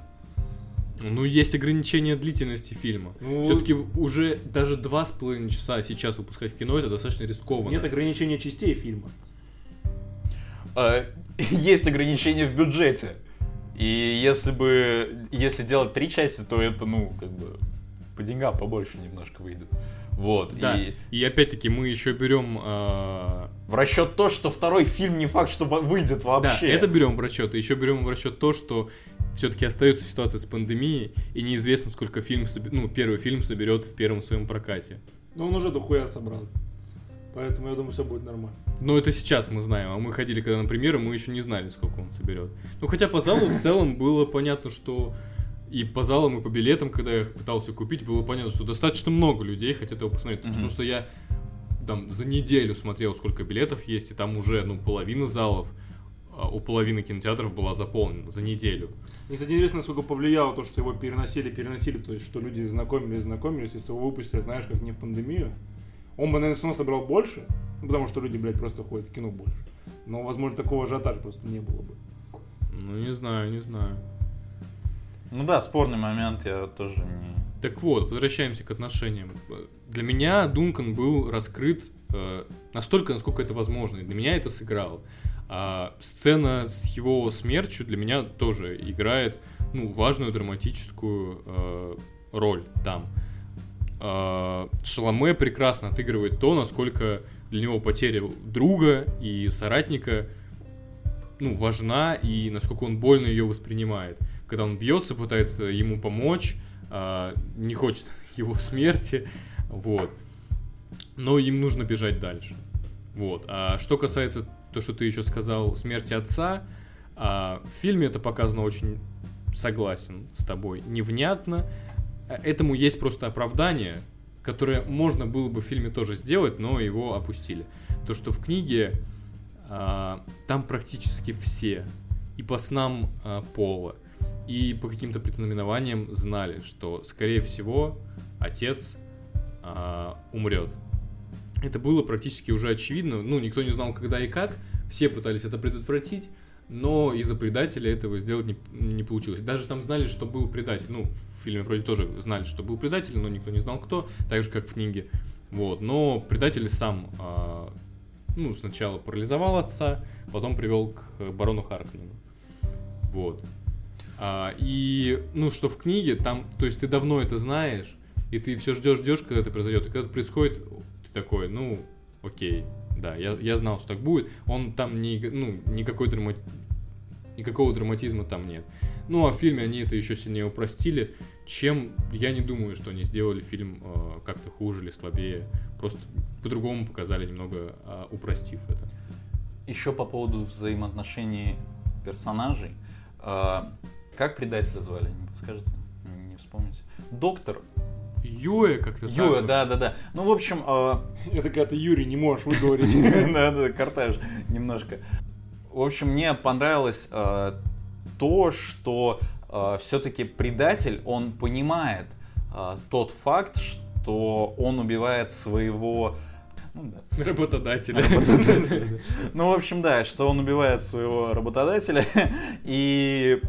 Ну, есть ограничение длительности фильма. Ну, Все-таки уже даже два с половиной часа сейчас выпускать в кино это достаточно рискованно. Нет ограничения частей фильма. Э, Есть ограничения в бюджете. И если бы, если делать три части, то это, ну, как бы, по деньгам побольше немножко выйдет. Вот. Да. И И опять-таки мы еще берем э, в расчет то, что второй фильм не факт, что выйдет Да, вообще. это берем в расчет. И еще берем в расчет то, что все-таки остается ситуация с пандемией, и неизвестно, сколько фильм, собе- ну, первый фильм соберет в первом своем прокате. Но он уже дохуя собрал. Поэтому я думаю, все будет нормально. Но это сейчас мы знаем, а мы ходили когда на премьеры, мы еще не знали, сколько он соберет. Ну, хотя по залу в целом было понятно, что и по залам, и по билетам, когда я их пытался купить, было понятно, что достаточно много людей хотят его посмотреть. Мгм. Потому что я там за неделю смотрел, сколько билетов есть, и там уже, ну, половина залов, а у половины кинотеатров была заполнена за неделю. Мне, кстати, интересно, насколько повлияло то, что его переносили, переносили, то есть, что люди знакомились, знакомились, если его выпустили, знаешь, как не в пандемию. Он бы, наверное, все равно собрал больше, ну, потому что люди, блядь, просто ходят в кино больше. Но, возможно, такого ажиотажа просто не было бы. Ну, не знаю, не знаю. Ну да, спорный момент, я тоже не... Так вот, возвращаемся к отношениям. Для меня Дункан был раскрыт э, настолько, насколько это возможно. Для меня это сыграло. А сцена с его смертью для меня тоже играет ну, важную драматическую э, роль там. Э, Шаломе прекрасно отыгрывает то, насколько для него потеря друга и соратника ну, важна, и насколько он больно ее воспринимает. Когда он бьется, пытается ему помочь, а, не хочет его смерти, вот. Но им нужно бежать дальше. Вот. А что касается то, что ты еще сказал, смерти отца, а, в фильме это показано очень согласен с тобой, невнятно. А Этому есть просто оправдание, которое можно было бы в фильме тоже сделать, но его опустили. То, что в книге а, там практически все, и по снам а, Пола, и по каким-то предзнаменованиям знали, что, скорее всего, отец а, умрет. Это было практически уже очевидно. Ну, никто не знал, когда и как. Все пытались это предотвратить, но из-за предателя этого сделать не, не получилось. Даже там знали, что был предатель. Ну, в фильме вроде тоже знали, что был предатель, но никто не знал, кто. Так же, как в книге. Вот. Но предатель сам, а, ну, сначала парализовал отца, потом привел к барону Харкнину. Вот. А, и, ну, что в книге, там, то есть ты давно это знаешь, и ты все ждешь, ждешь, когда это произойдет. И когда это происходит, ты такой, ну, окей, да, я, я знал, что так будет. Он там не, ну, никакой драмати... никакого драматизма там нет. Ну, а в фильме они это еще сильнее упростили, чем я не думаю, что они сделали фильм э, как-то хуже или слабее. Просто по-другому показали, немного э, упростив это. Еще по поводу взаимоотношений персонажей. А, Как предателя звали, не подскажете? Не не вспомните. Доктор. Юэ как-то так вот. да, да, да. Ну, в общем, а, Это когда ты, Юрий, не можешь выговорить. да, да, картаж немножко. В общем, мне понравилось э, то, что все-таки предатель, он понимает э, тот факт, что он убивает своего... ну да, Работодателя. работодателя. Ну, в общем, да, что он убивает своего работодателя, и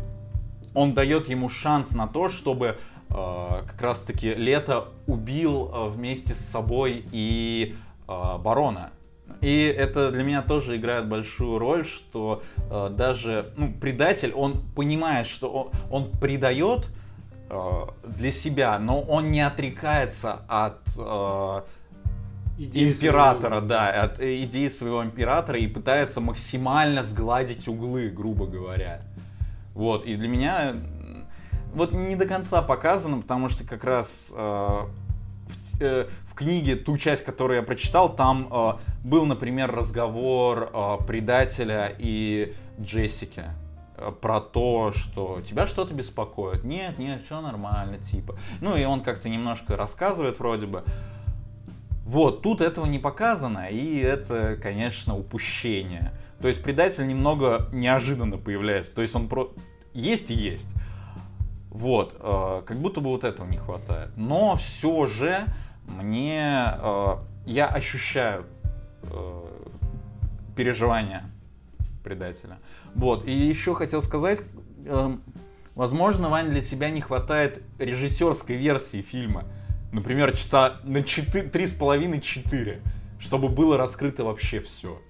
он дает ему шанс на то, чтобы э, как раз-таки Лето убил э, вместе с собой и э, Барона. И это для меня тоже играет большую роль, что э, даже ну, предатель, он понимает, что он, он предает э, для себя, но он не отрекается от, э, Идеи императора, своего- да, от э, идеи своего императора и пытается максимально сгладить углы, грубо говоря. Вот, и для меня вот не до конца показано, потому что как раз э, в, э, в книге, ту часть, которую я прочитал, там э, был, например, разговор э, предателя и Джессики э, про то, что тебя что-то беспокоит. Нет, нет, все нормально, типа. Ну и он как-то немножко рассказывает вроде бы. Вот, тут этого не показано, и это, конечно, упущение. То есть предатель немного неожиданно появляется. То есть он про... есть и есть. Вот, э, как будто бы вот этого не хватает. Но все же мне... э, я ощущаю э, переживания предателя. Вот, и еще хотел сказать, эм, возможно, Вань, для тебя не хватает режиссерской версии фильма. Например, часа на три с половиной четыре, чтобы было раскрыто вообще все.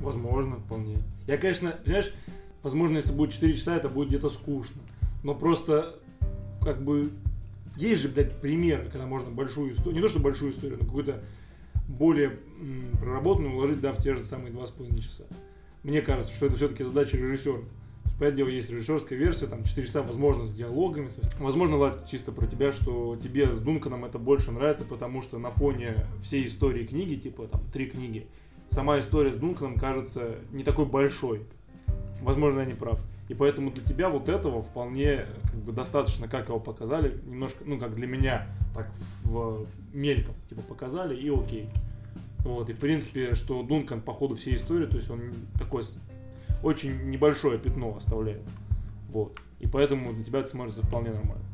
Возможно, вполне. Я, конечно, понимаешь, возможно, если будет 4 часа, это будет где-то скучно. Но просто, как бы, есть же, блядь, примеры, когда можно большую историю, не то что большую историю, но какую-то более м, проработанную уложить, да, в те же самые 2,5 часа. Мне кажется, что это все-таки задача режиссера. Понятное дело, есть режиссерская версия, там 4 часа, возможно, с диалогами. Возможно, Влад, чисто про тебя, что тебе с Дунканом это больше нравится, потому что на фоне всей истории книги, типа там три книги, сама история с Дунканом кажется не такой большой. Возможно, я не прав. И поэтому для тебя вот этого вполне как бы достаточно, как его показали, немножко, ну как для меня, так в мельком, типа показали и окей. Вот, и в принципе, что Дункан по ходу всей истории, то есть он такой очень небольшое пятно оставляет. Вот. И поэтому для тебя это смотрится вполне нормально.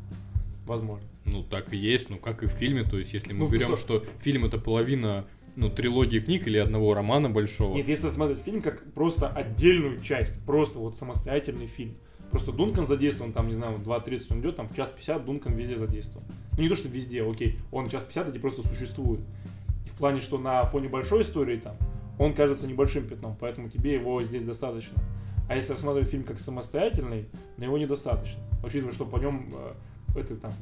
Возможно. Ну, так и есть, ну, как и в фильме. То есть, если мы Ну, берем, со- что фильм это половина, ну, трилогии книг или одного романа большого. Нет, если смотреть фильм как просто отдельную часть, просто вот самостоятельный фильм. Просто Дункан задействован, там, не знаю, 2.30 он идет, там в час 50 Дункан везде задействован. Ну не то, что везде, окей, он в час 50 эти просто существует. И в плане, что на фоне большой истории там, он кажется небольшим пятном, поэтому тебе его здесь достаточно. А если рассматривать фильм как самостоятельный, на его недостаточно. Учитывая, что по нем э, это там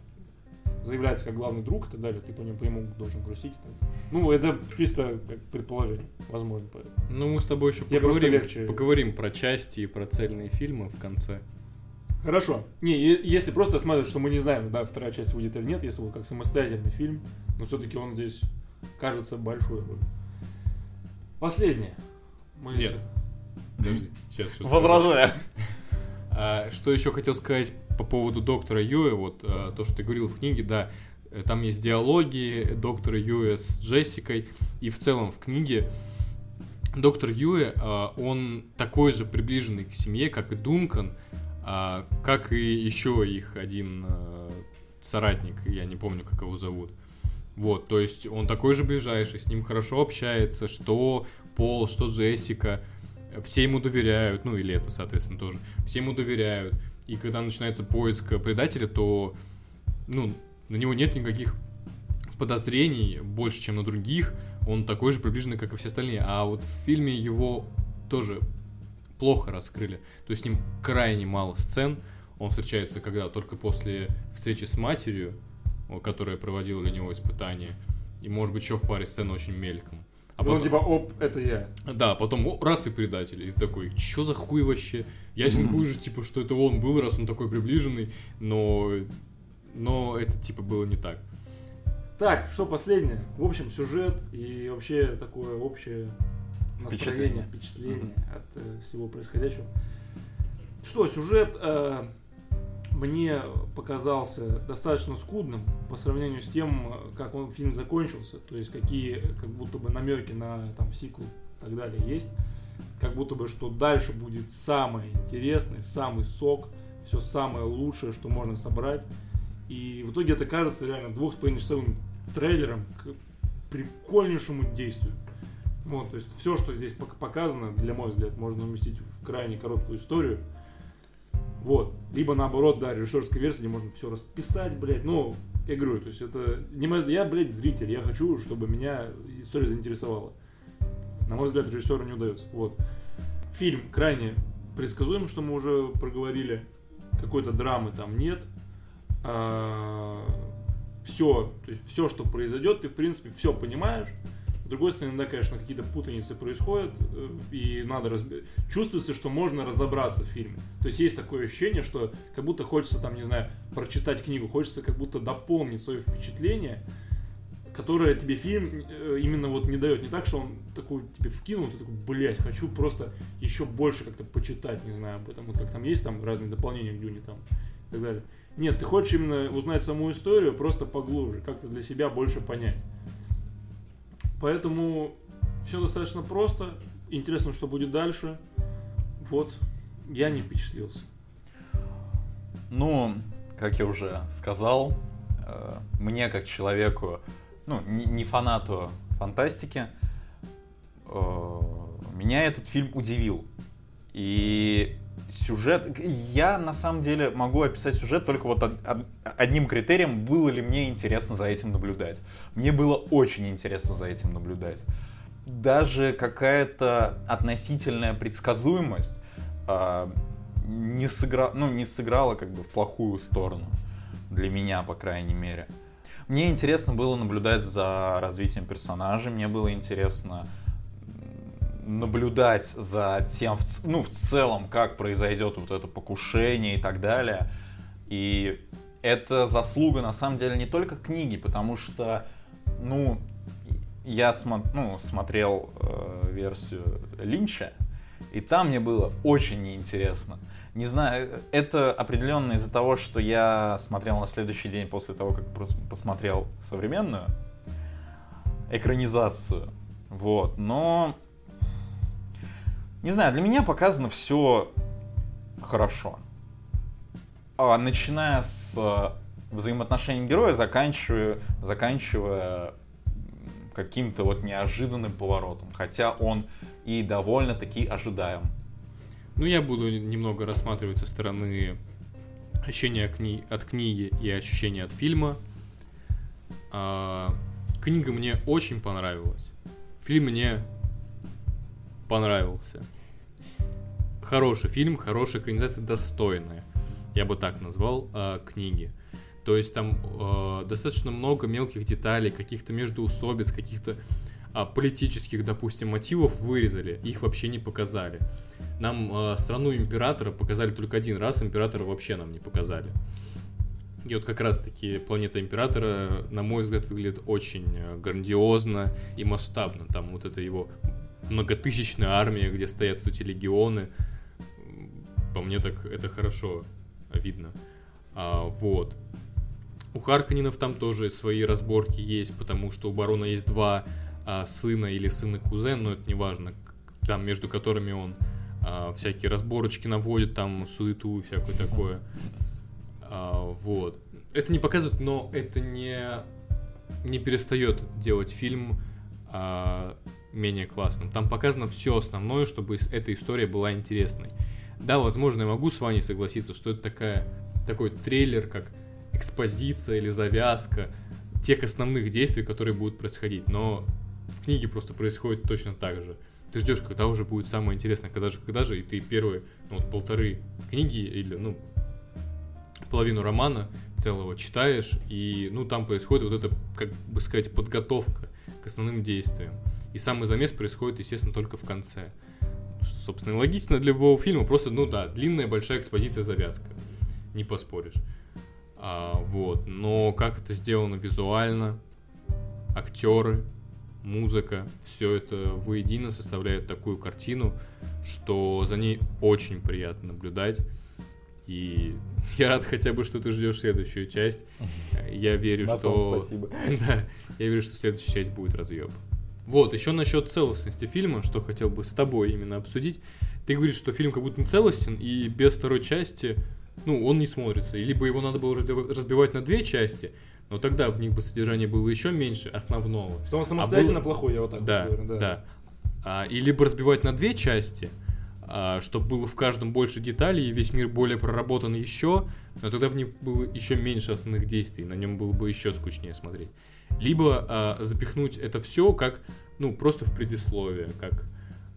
заявляется как главный друг и так далее, ты по нему, по нему должен грустить. так. Ну, это чисто как предположение, возможно. поэтому. Ну, мы с тобой еще Тебе поговорим, легче. поговорим про части и про цельные фильмы в конце. Хорошо. Не, если просто смотреть, что мы не знаем, да, вторая часть выйдет или нет, если вот как самостоятельный фильм, но все-таки он здесь кажется большой роль. Последнее. Мы Нет. это- Подожди, сейчас Возражаю. А, что еще хотел сказать по поводу доктора Юэ, вот а, то, что ты говорил в книге, да, э, там есть диалоги доктора Юэ с Джессикой, и в целом в книге доктор Юэ, а, он такой же приближенный к семье, как и Дункан, а, как и еще их один соратник, я не помню, как его зовут. Вот, то есть он такой же ближайший, с ним хорошо общается, что Пол, что Джессика, все ему доверяют, ну или это, соответственно, тоже. Все ему доверяют. И когда начинается поиск предателя, то, ну, на него нет никаких подозрений больше, чем на других. Он такой же приближенный, как и все остальные. А вот в фильме его тоже плохо раскрыли. То есть с ним крайне мало сцен. Он встречается когда только после встречи с матерью, которая проводила для него испытания. И, может быть, еще в паре сцен очень мельком. А Ну, потом- типа, оп, это я. да, потом раз и предатель. И такой, чё за хуй вообще? Ясен хуй же, типа, что это он был, раз он такой приближенный, но... Но это, типа, было не так. Так, что последнее? В общем, сюжет и вообще такое общее настроение, Впечатление. впечатление от э, всего происходящего. Что, сюжет э, мне показался достаточно скудным по сравнению с тем, как он фильм закончился. То есть какие как будто бы намеки на там сиквел и так далее есть. Как будто бы, что дальше будет самое интересное, самый сок, все самое лучшее, что можно собрать. И в итоге это кажется реально двух с половиной часовым трейлером к прикольнейшему действию. Вот, то есть все, что здесь пок- показано, для мой взгляд, можно уместить в крайне короткую историю. Вот. Либо наоборот, да, режиссерская версия, где можно все расписать, блядь. Ну, я говорю, то есть это не моя- Я, блядь, зритель, я хочу, чтобы меня история заинтересовала. На мой взгляд, режиссеру не удается. Вот. Фильм крайне предсказуем, что мы уже проговорили. Какой-то драмы там нет. все, то есть все, что произойдет, ты в принципе все понимаешь. другой стороны, иногда, конечно, какие-то путаницы происходят, э, и надо разби... Чувствуется, что можно разобраться в фильме. То есть есть такое ощущение, что как будто хочется, там, не знаю, прочитать книгу, хочется как будто дополнить свое впечатление, которое тебе фильм э, именно вот не дает. Не так, что он такой тебе вкинул, ты такой, блядь, хочу просто еще больше как-то почитать, не знаю, об этом. Вот как там есть там разные дополнения в Дюне там и так далее. Нет, ты хочешь именно узнать саму историю просто поглубже, как-то для себя больше понять. Поэтому все достаточно просто. Интересно, что будет дальше. Вот, я не впечатлился. Ну, как я уже сказал, э, мне как человеку, ну, не, не фанату фантастики, э, меня этот фильм удивил. И сюжет, я на самом деле могу описать сюжет только вот од- од- одним критерием, было ли мне интересно за этим наблюдать. Мне было очень интересно за этим наблюдать. Даже какая-то относительная предсказуемость э, не, сыгра... ну, не сыграла как бы в плохую сторону. Для меня, по крайней мере. Мне интересно было наблюдать за развитием персонажей, мне было интересно наблюдать за тем, ну, в целом, как произойдет вот это покушение и так далее. И это заслуга, на самом деле, не только книги, потому что, ну, я смо ну, смотрел э, версию Линча, и там мне было очень неинтересно. Не знаю, это определенно из-за того, что я смотрел на следующий день после того, как посмотрел современную экранизацию. Вот, но не знаю, для меня показано все хорошо. А, начиная с взаимоотношений героя, заканчивая, заканчивая каким-то вот неожиданным поворотом. Хотя он и довольно-таки ожидаем. Ну, я буду немного рассматривать со стороны ощущения кни... от книги и ощущения от фильма. А, книга мне очень понравилась. Фильм мне понравился. Хороший фильм, хорошая экранизация, достойная. Я бы так назвал э, книги. То есть там э, достаточно много мелких деталей, каких-то междуусобиц, каких-то э, политических, допустим, мотивов вырезали, их вообще не показали. Нам э, страну императора показали только один раз, императора вообще нам не показали. И вот как раз-таки планета Императора, на мой взгляд, выглядит очень э, грандиозно и масштабно. Там вот это его многотысячная армия, где стоят эти легионы. По мне так это хорошо видно. А, вот. У Харканинов там тоже свои разборки есть, потому что у барона есть два а, сына или сына кузен, но это не важно, там между которыми он а, всякие разборочки наводит, там суету и всякое такое. А, вот. Это не показывает, но это не, не перестает делать фильм а, менее классным. Там показано все основное, чтобы эта история была интересной. Да, возможно, я могу с вами согласиться, что это такая, такой трейлер, как экспозиция или завязка тех основных действий, которые будут происходить. Но в книге просто происходит точно так же. Ты ждешь, когда уже будет самое интересное, когда же, когда же, и ты первые, ну, вот полторы книги или, ну, половину романа целого читаешь, и, ну, там происходит вот это, как бы сказать, подготовка к основным действиям. И самый замес происходит, естественно, только в конце. Что, собственно, логично для любого фильма. Просто, ну да, длинная большая экспозиция завязка. Не поспоришь. А, вот. Но как это сделано визуально, актеры, музыка, все это воедино составляет такую картину, что за ней очень приятно наблюдать. И я рад хотя бы, что ты ждешь следующую часть. Я верю, На что... спасибо. Да, я верю, что следующая часть будет разъеб. Вот, еще насчет целостности фильма, что хотел бы с тобой именно обсудить. Ты говоришь, что фильм как будто не целостен, и без второй части, ну, он не смотрится. И либо его надо было разбивать на две части, но тогда в них бы содержание было еще меньше основного. Что он самостоятельно а был... плохой, я вот так да, говорю. Да, да. А, и либо разбивать на две части, а, чтобы было в каждом больше деталей, и весь мир более проработан еще, но тогда в них было еще меньше основных действий, на нем было бы еще скучнее смотреть либо а, запихнуть это все как, ну, просто в предисловие, как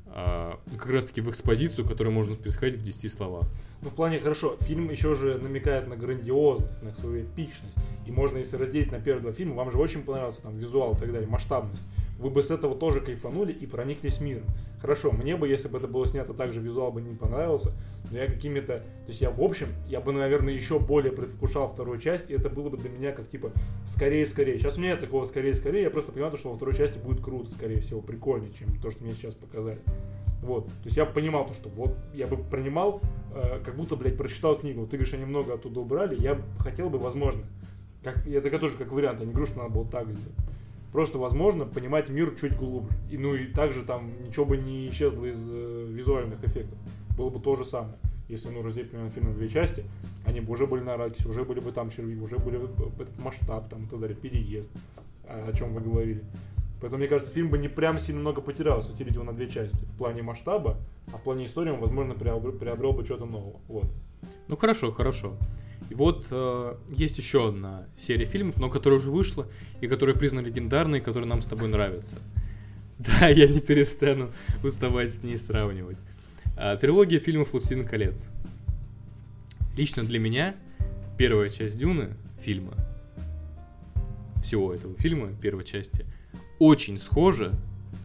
а, как раз таки в экспозицию, которую можно пересказать в 10 словах. Ну, в плане, хорошо, фильм еще же намекает на грандиозность, на свою эпичность. И можно, если разделить на первые два фильма, вам же очень понравился там визуал и так далее, масштабность. вы бы с этого тоже кайфанули и прониклись миром. Хорошо, мне бы, если бы это было снято так же, визуал бы не понравился, но я какими-то... То есть я, в общем, я бы, наверное, еще более предвкушал вторую часть, и это было бы для меня как, типа, скорее-скорее. Сейчас у меня нет такого скорее-скорее, я просто понимаю, что во второй части будет круто, скорее всего, прикольнее, чем то, что мне сейчас показали. Вот. То есть я понимал то, что вот я бы принимал, э, как будто, блядь, прочитал книгу. Ты говоришь, они много оттуда убрали, я хотел бы, возможно, как, это тоже как вариант, я не говорю, что надо было так сделать. Просто, возможно, понимать мир чуть глубже. И, ну и также там ничего бы не исчезло из э, визуальных эффектов. Было бы то же самое. Если, ну, разделить примерно фильм на две части, они бы уже были на Аракисе, уже были бы там черви, уже были бы этот масштаб, там, и так далее, переезд, о чем вы говорили. Поэтому, мне кажется, фильм бы не прям сильно много потерялся, утереть его на две части. В плане масштаба, а в плане истории он, возможно, приобрел, приобрел бы что-то нового. Вот. Ну хорошо, хорошо. И вот э, есть еще одна серия фильмов, но которая уже вышла, и которая признана легендарной, и которая нам с тобой нравится. Да, я не перестану уставать с ней сравнивать. А, трилогия фильмов «Властелин колец». Лично для меня первая часть Дюны фильма, всего этого фильма, первой части, очень схожа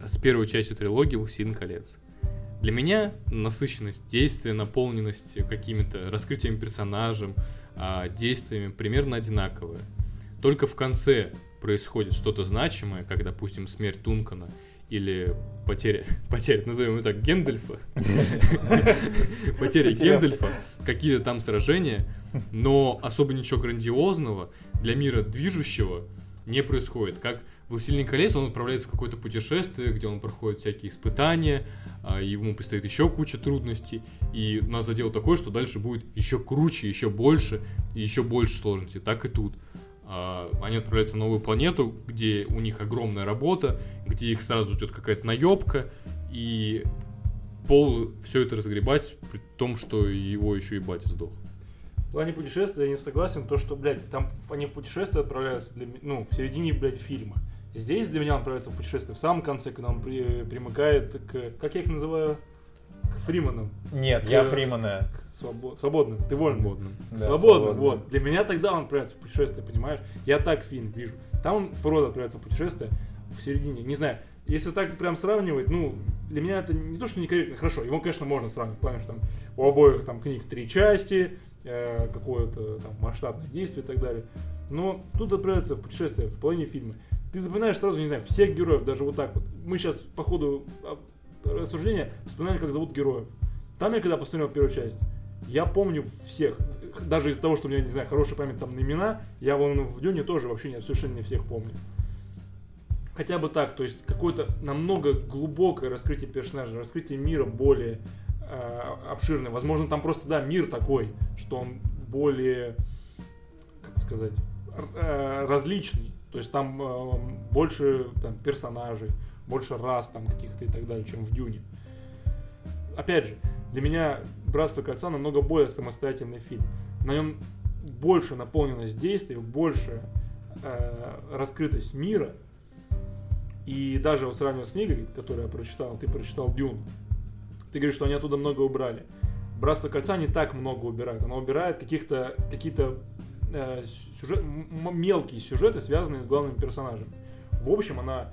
с первой частью трилогии «Властелин колец». Для меня насыщенность действия, наполненность какими-то раскрытиями персонажем, а, действиями примерно одинаковые. Только в конце происходит что-то значимое, как, допустим, смерть Тункана или потеря, потеря, назовем его так, Гендальфа, потеря Гендальфа, какие-то там сражения, но особо ничего грандиозного для мира движущего не происходит. Как Властелин колец, он отправляется в какое-то путешествие, где он проходит всякие испытания, а, ему предстоит еще куча трудностей, и нас задело такое, что дальше будет еще круче, еще больше, и еще больше сложностей. Так и тут. А, они отправляются на новую планету, где у них огромная работа, где их сразу ждет какая-то наебка, и Пол все это разгребать, при том, что его еще и батя сдох. В плане путешествия я не согласен, то, что, блядь, там они в путешествие отправляются, для, ну, в середине, блядь, фильма. Здесь для меня он отправляется в путешествие в самом конце, когда он при, примыкает к, как я их называю, к Фриманам. Нет, К- я Фримана. к свобо- свободным. Ты вольный. Свободным. Да, свободным, свободным. вот. Для меня тогда он отправляется в путешествие, понимаешь? Я так фильм вижу. Там он, Фродо отправляется в путешествие в середине. Не знаю, если так прям сравнивать, ну, для меня это не то, что некорректно. Хорошо, его, конечно, можно сравнивать, в плане, что там у обоих там книг три части, э, какое-то там масштабное действие и так далее. Но тут отправляется в путешествие в половине фильма. Ты запоминаешь сразу, не знаю, всех героев, даже вот так вот. Мы сейчас по ходу а, рассуждения вспоминали, как зовут героев. Там я когда посмотрел первую часть, я помню всех. Даже из-за того, что у меня, не знаю, хорошая память там на имена, я вон в Дюне тоже вообще не, совершенно не всех помню. Хотя бы так, то есть какое-то намного глубокое раскрытие персонажа, раскрытие мира более э, обширное. Возможно, там просто, да, мир такой, что он более, как сказать, э, различный. То есть там э, больше там, персонажей, больше рас там каких-то и так далее, чем в Дюне. Опять же, для меня «Братство кольца» намного более самостоятельный фильм. На нем больше наполненность действий, больше э, раскрытость мира. И даже вот сравнивая с книгой, которую я прочитал, ты прочитал Дюну, ты говоришь, что они оттуда много убрали. Братство кольца не так много убирает. Оно убирает каких-то какие-то э, сюжет, мелкие сюжеты, связанные с главными персонажами. В общем, она,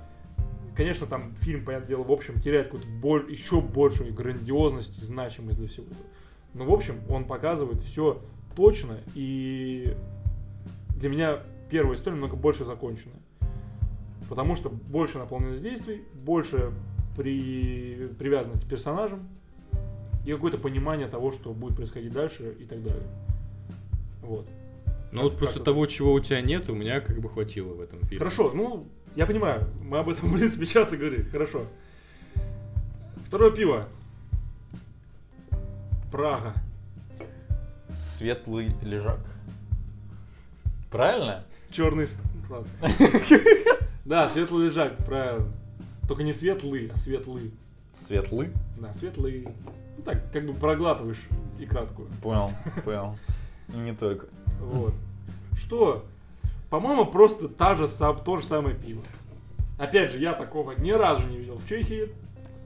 конечно, там фильм, понятное дело, в общем, теряет какую-то боль, еще большую грандиозность и значимость для всего этого. Но, в общем, он показывает все точно, и для меня первая история намного больше законченная. Потому что больше наполненность действий, больше при... привязанность к персонажам и какое-то понимание того, что будет происходить дальше и так далее. Вот. Ну вот просто того, чего у тебя нет, у меня как бы хватило в этом фильме. Хорошо, ну, я понимаю, мы об этом, в принципе, сейчас и говорили. Хорошо. Второе пиво. Прага. Светлый лежак. Правильно? Черный... Ладно. Да, светлый лежак, правильно. Только не светлый, а светлый. Светлый? Да, светлый. Ну так, как бы проглатываешь и краткую. Понял, понял. И не только. Вот. Что? По-моему, просто та же, то же самое пиво. Опять же, я такого ни разу не видел в Чехии.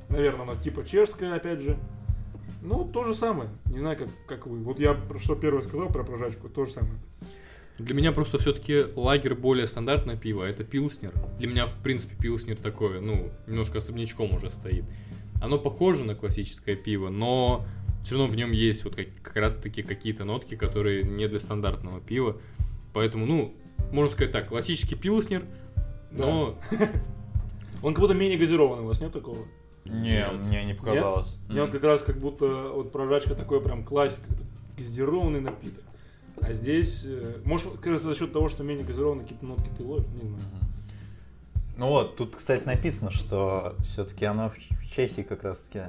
Наверное, оно типа чешское, опять же. Ну, то же самое. Не знаю, как, как вы. Вот я про что первое сказал про прожачку, то же самое. Для меня просто все-таки лагер более стандартное пиво, а это пилснер. Для меня, в принципе, пилснер такое, ну, немножко особнячком уже стоит. Оно похоже на классическое пиво, но все равно в нем есть вот как, как раз-таки какие-то нотки, которые не для стандартного пива. Поэтому, ну, можно сказать так, классический пилснер, но Он как будто менее газированный, у вас нет такого? Не, Нет. мне не показалось. Мне вот как раз как будто вот прожачка такой прям классик, как-то газированный напиток. А здесь, э, может, как раз за счет того, что менее газированный, какие-то нотки ты ловишь, не знаю. Ну вот, тут, кстати, написано, что все-таки оно в Чехии как раз-таки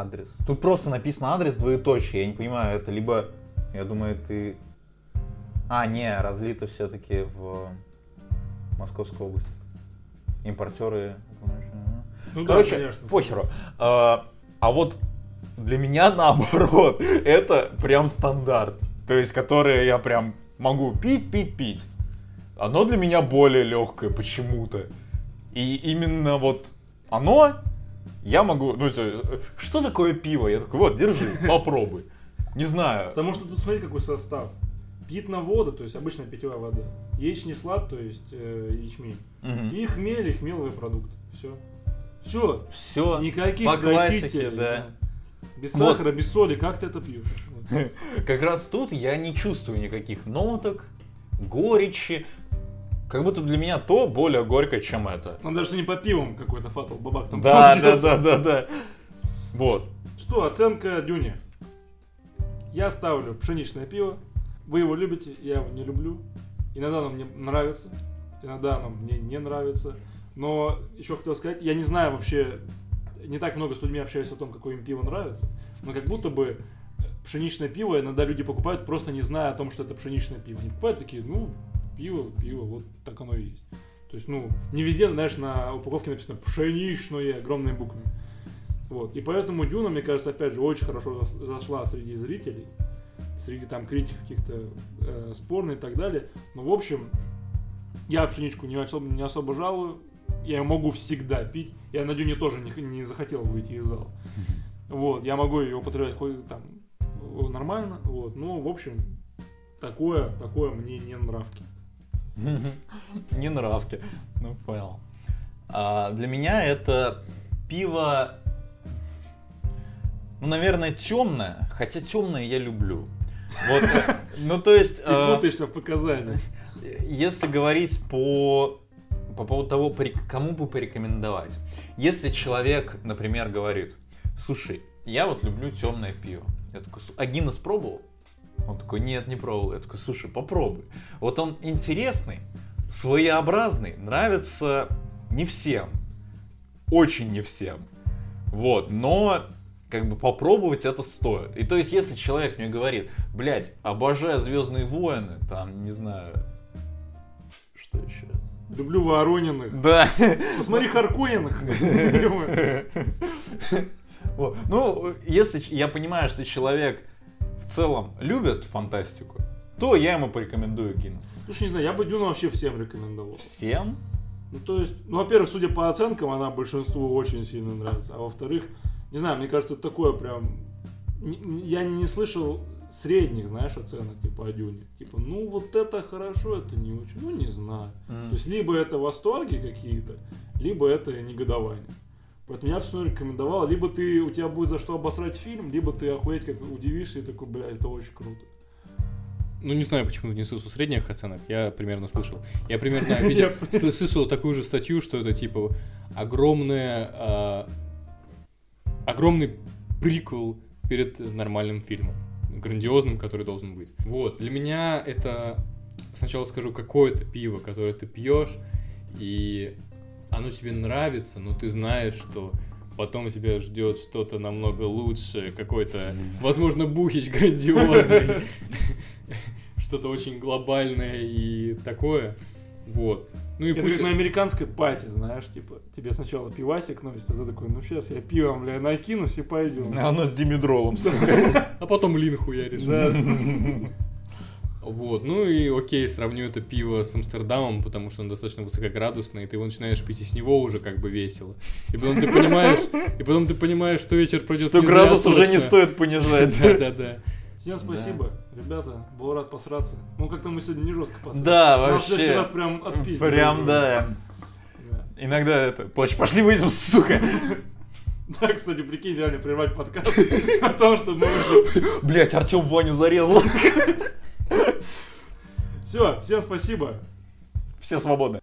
адрес. Тут просто написано адрес двоеточие. Я не понимаю, это либо, я думаю, ты... А, не, разлито все-таки в Московскую область. Импортеры. Ну Короче, да, конечно. похеру. А, а вот для меня наоборот, это прям стандарт. То есть, которое я прям могу пить, пить, пить. Оно для меня более легкое почему-то. И именно вот оно, я могу, ну, это, что такое пиво? Я такой, вот, держи, попробуй. Не знаю. Потому что тут смотри, какой состав. Питная вода, то есть обычная питьевая вода. Яичный слад, то есть э, ячмень. Мгм. И хмель, и хмеловый продукт. Все. Все. Все. Никаких по классике, да. Без Вот. сахара, без соли, как ты это пьешь? Как раз тут я не чувствую никаких ноток, горечи. Как будто для меня то более горькое, чем это. Он даже не по пивам какой-то фатал бабак там Да, да, да, да, да. Вот. Что, оценка Дюни? Я ставлю пшеничное пиво. Вы его любите, я его не люблю. Иногда оно мне нравится, иногда оно мне не нравится. Но еще хотел сказать, я не знаю вообще, не так много с людьми общаюсь о том, какое им пиво нравится, но как будто бы пшеничное пиво иногда люди покупают, просто не зная о том, что это пшеничное пиво. Они покупают такие, ну, пиво, пиво, вот так оно и есть. То есть, ну, не везде, знаешь, на упаковке написано пшеничное огромными буквами. Вот. И поэтому Дюна, мне кажется, опять же, очень хорошо зашла среди зрителей, среди там критиков каких-то э, спорных и так далее. Но, в общем, я пшеничку не особо, не особо жалую. Я ее могу всегда пить. Я на Дюне тоже не, не захотел выйти из зала. Вот, я могу ее употреблять хоть там э, нормально. Вот, ну, в общем, такое, такое мне не нравки. Не нравки. Ну, понял. А, для меня это пиво, ну, наверное, темное. Хотя темное я люблю. Вот, э, ну, то есть... Ты э, путаешься в показаниях. Если говорить по, по поводу того, кому бы порекомендовать. Если человек, например, говорит, слушай, я вот люблю темное пиво. Я такой, «Су- а Гиннес пробовал? Он такой, нет, не пробовал. Я такой, слушай, попробуй. Вот он интересный, своеобразный, нравится не всем. Очень не всем. Вот, но как бы попробовать это стоит. И то есть, если человек мне говорит, блядь, обожаю Звездные войны, там, не знаю, что еще? Люблю Ворониных. Да. Посмотри Харкониных. Вот. Ну, если я понимаю, что человек в целом любит фантастику, то я ему порекомендую Гиннес. Слушай, не знаю, я бы Дюну вообще всем рекомендовал. Всем? Ну, то есть, ну, во-первых, судя по оценкам, она большинству очень сильно нравится. А во-вторых, не знаю, мне кажется, это такое прям... Я не слышал средних, знаешь, оценок, типа, о Дюне. Типа, ну, вот это хорошо, это не очень. Ну, не знаю. М. То есть, либо это восторги какие-то, либо это негодование. Поэтому я бы всё рекомендовал, либо ты, у тебя будет за что обосрать фильм, либо ты охуеть как удивишься и такой, блядь, это очень круто. Ну, не знаю, почему не слышал средних оценок. Я примерно слышал. Я примерно видел, слышал такую же статью, что это типа огромная, а, огромный приквел перед нормальным фильмом. Грандиозным, который должен быть. Вот. Для меня это, сначала скажу, какое-то пиво, которое ты пьешь, и оно тебе нравится, но ты знаешь, что потом тебя ждет что-то намного лучше, какой-то, возможно, бухич грандиозный, что-то очень глобальное и такое. Вот. Ну и Это пусть... как на американской пати, знаешь, типа, тебе сначала пивасик носит, а ты такой, ну сейчас я пивом, бля, накинусь и пойдем. Оно с димедролом. А потом лин хуяришь. Вот, ну и окей, сравню это пиво с Амстердамом, потому что он достаточно высокоградусный, и ты его начинаешь пить, и с него уже как бы весело. И потом ты понимаешь, и потом ты понимаешь, что вечер пройдет Что зря градус уже не стоит понижать. Да-да-да. Всем спасибо, ребята, был рад посраться. Ну, как-то мы сегодня не жестко посрали. Да, Нас в следующий вообще. раз прям отпиздили. Прям, да. Да. Иногда это... Поч, пошли выйдем, сука. Да, кстати, прикинь, реально прервать подкаст о том, что мы вышли. Блять, Артем Ваню зарезал. Все, всем спасибо. Все свободны.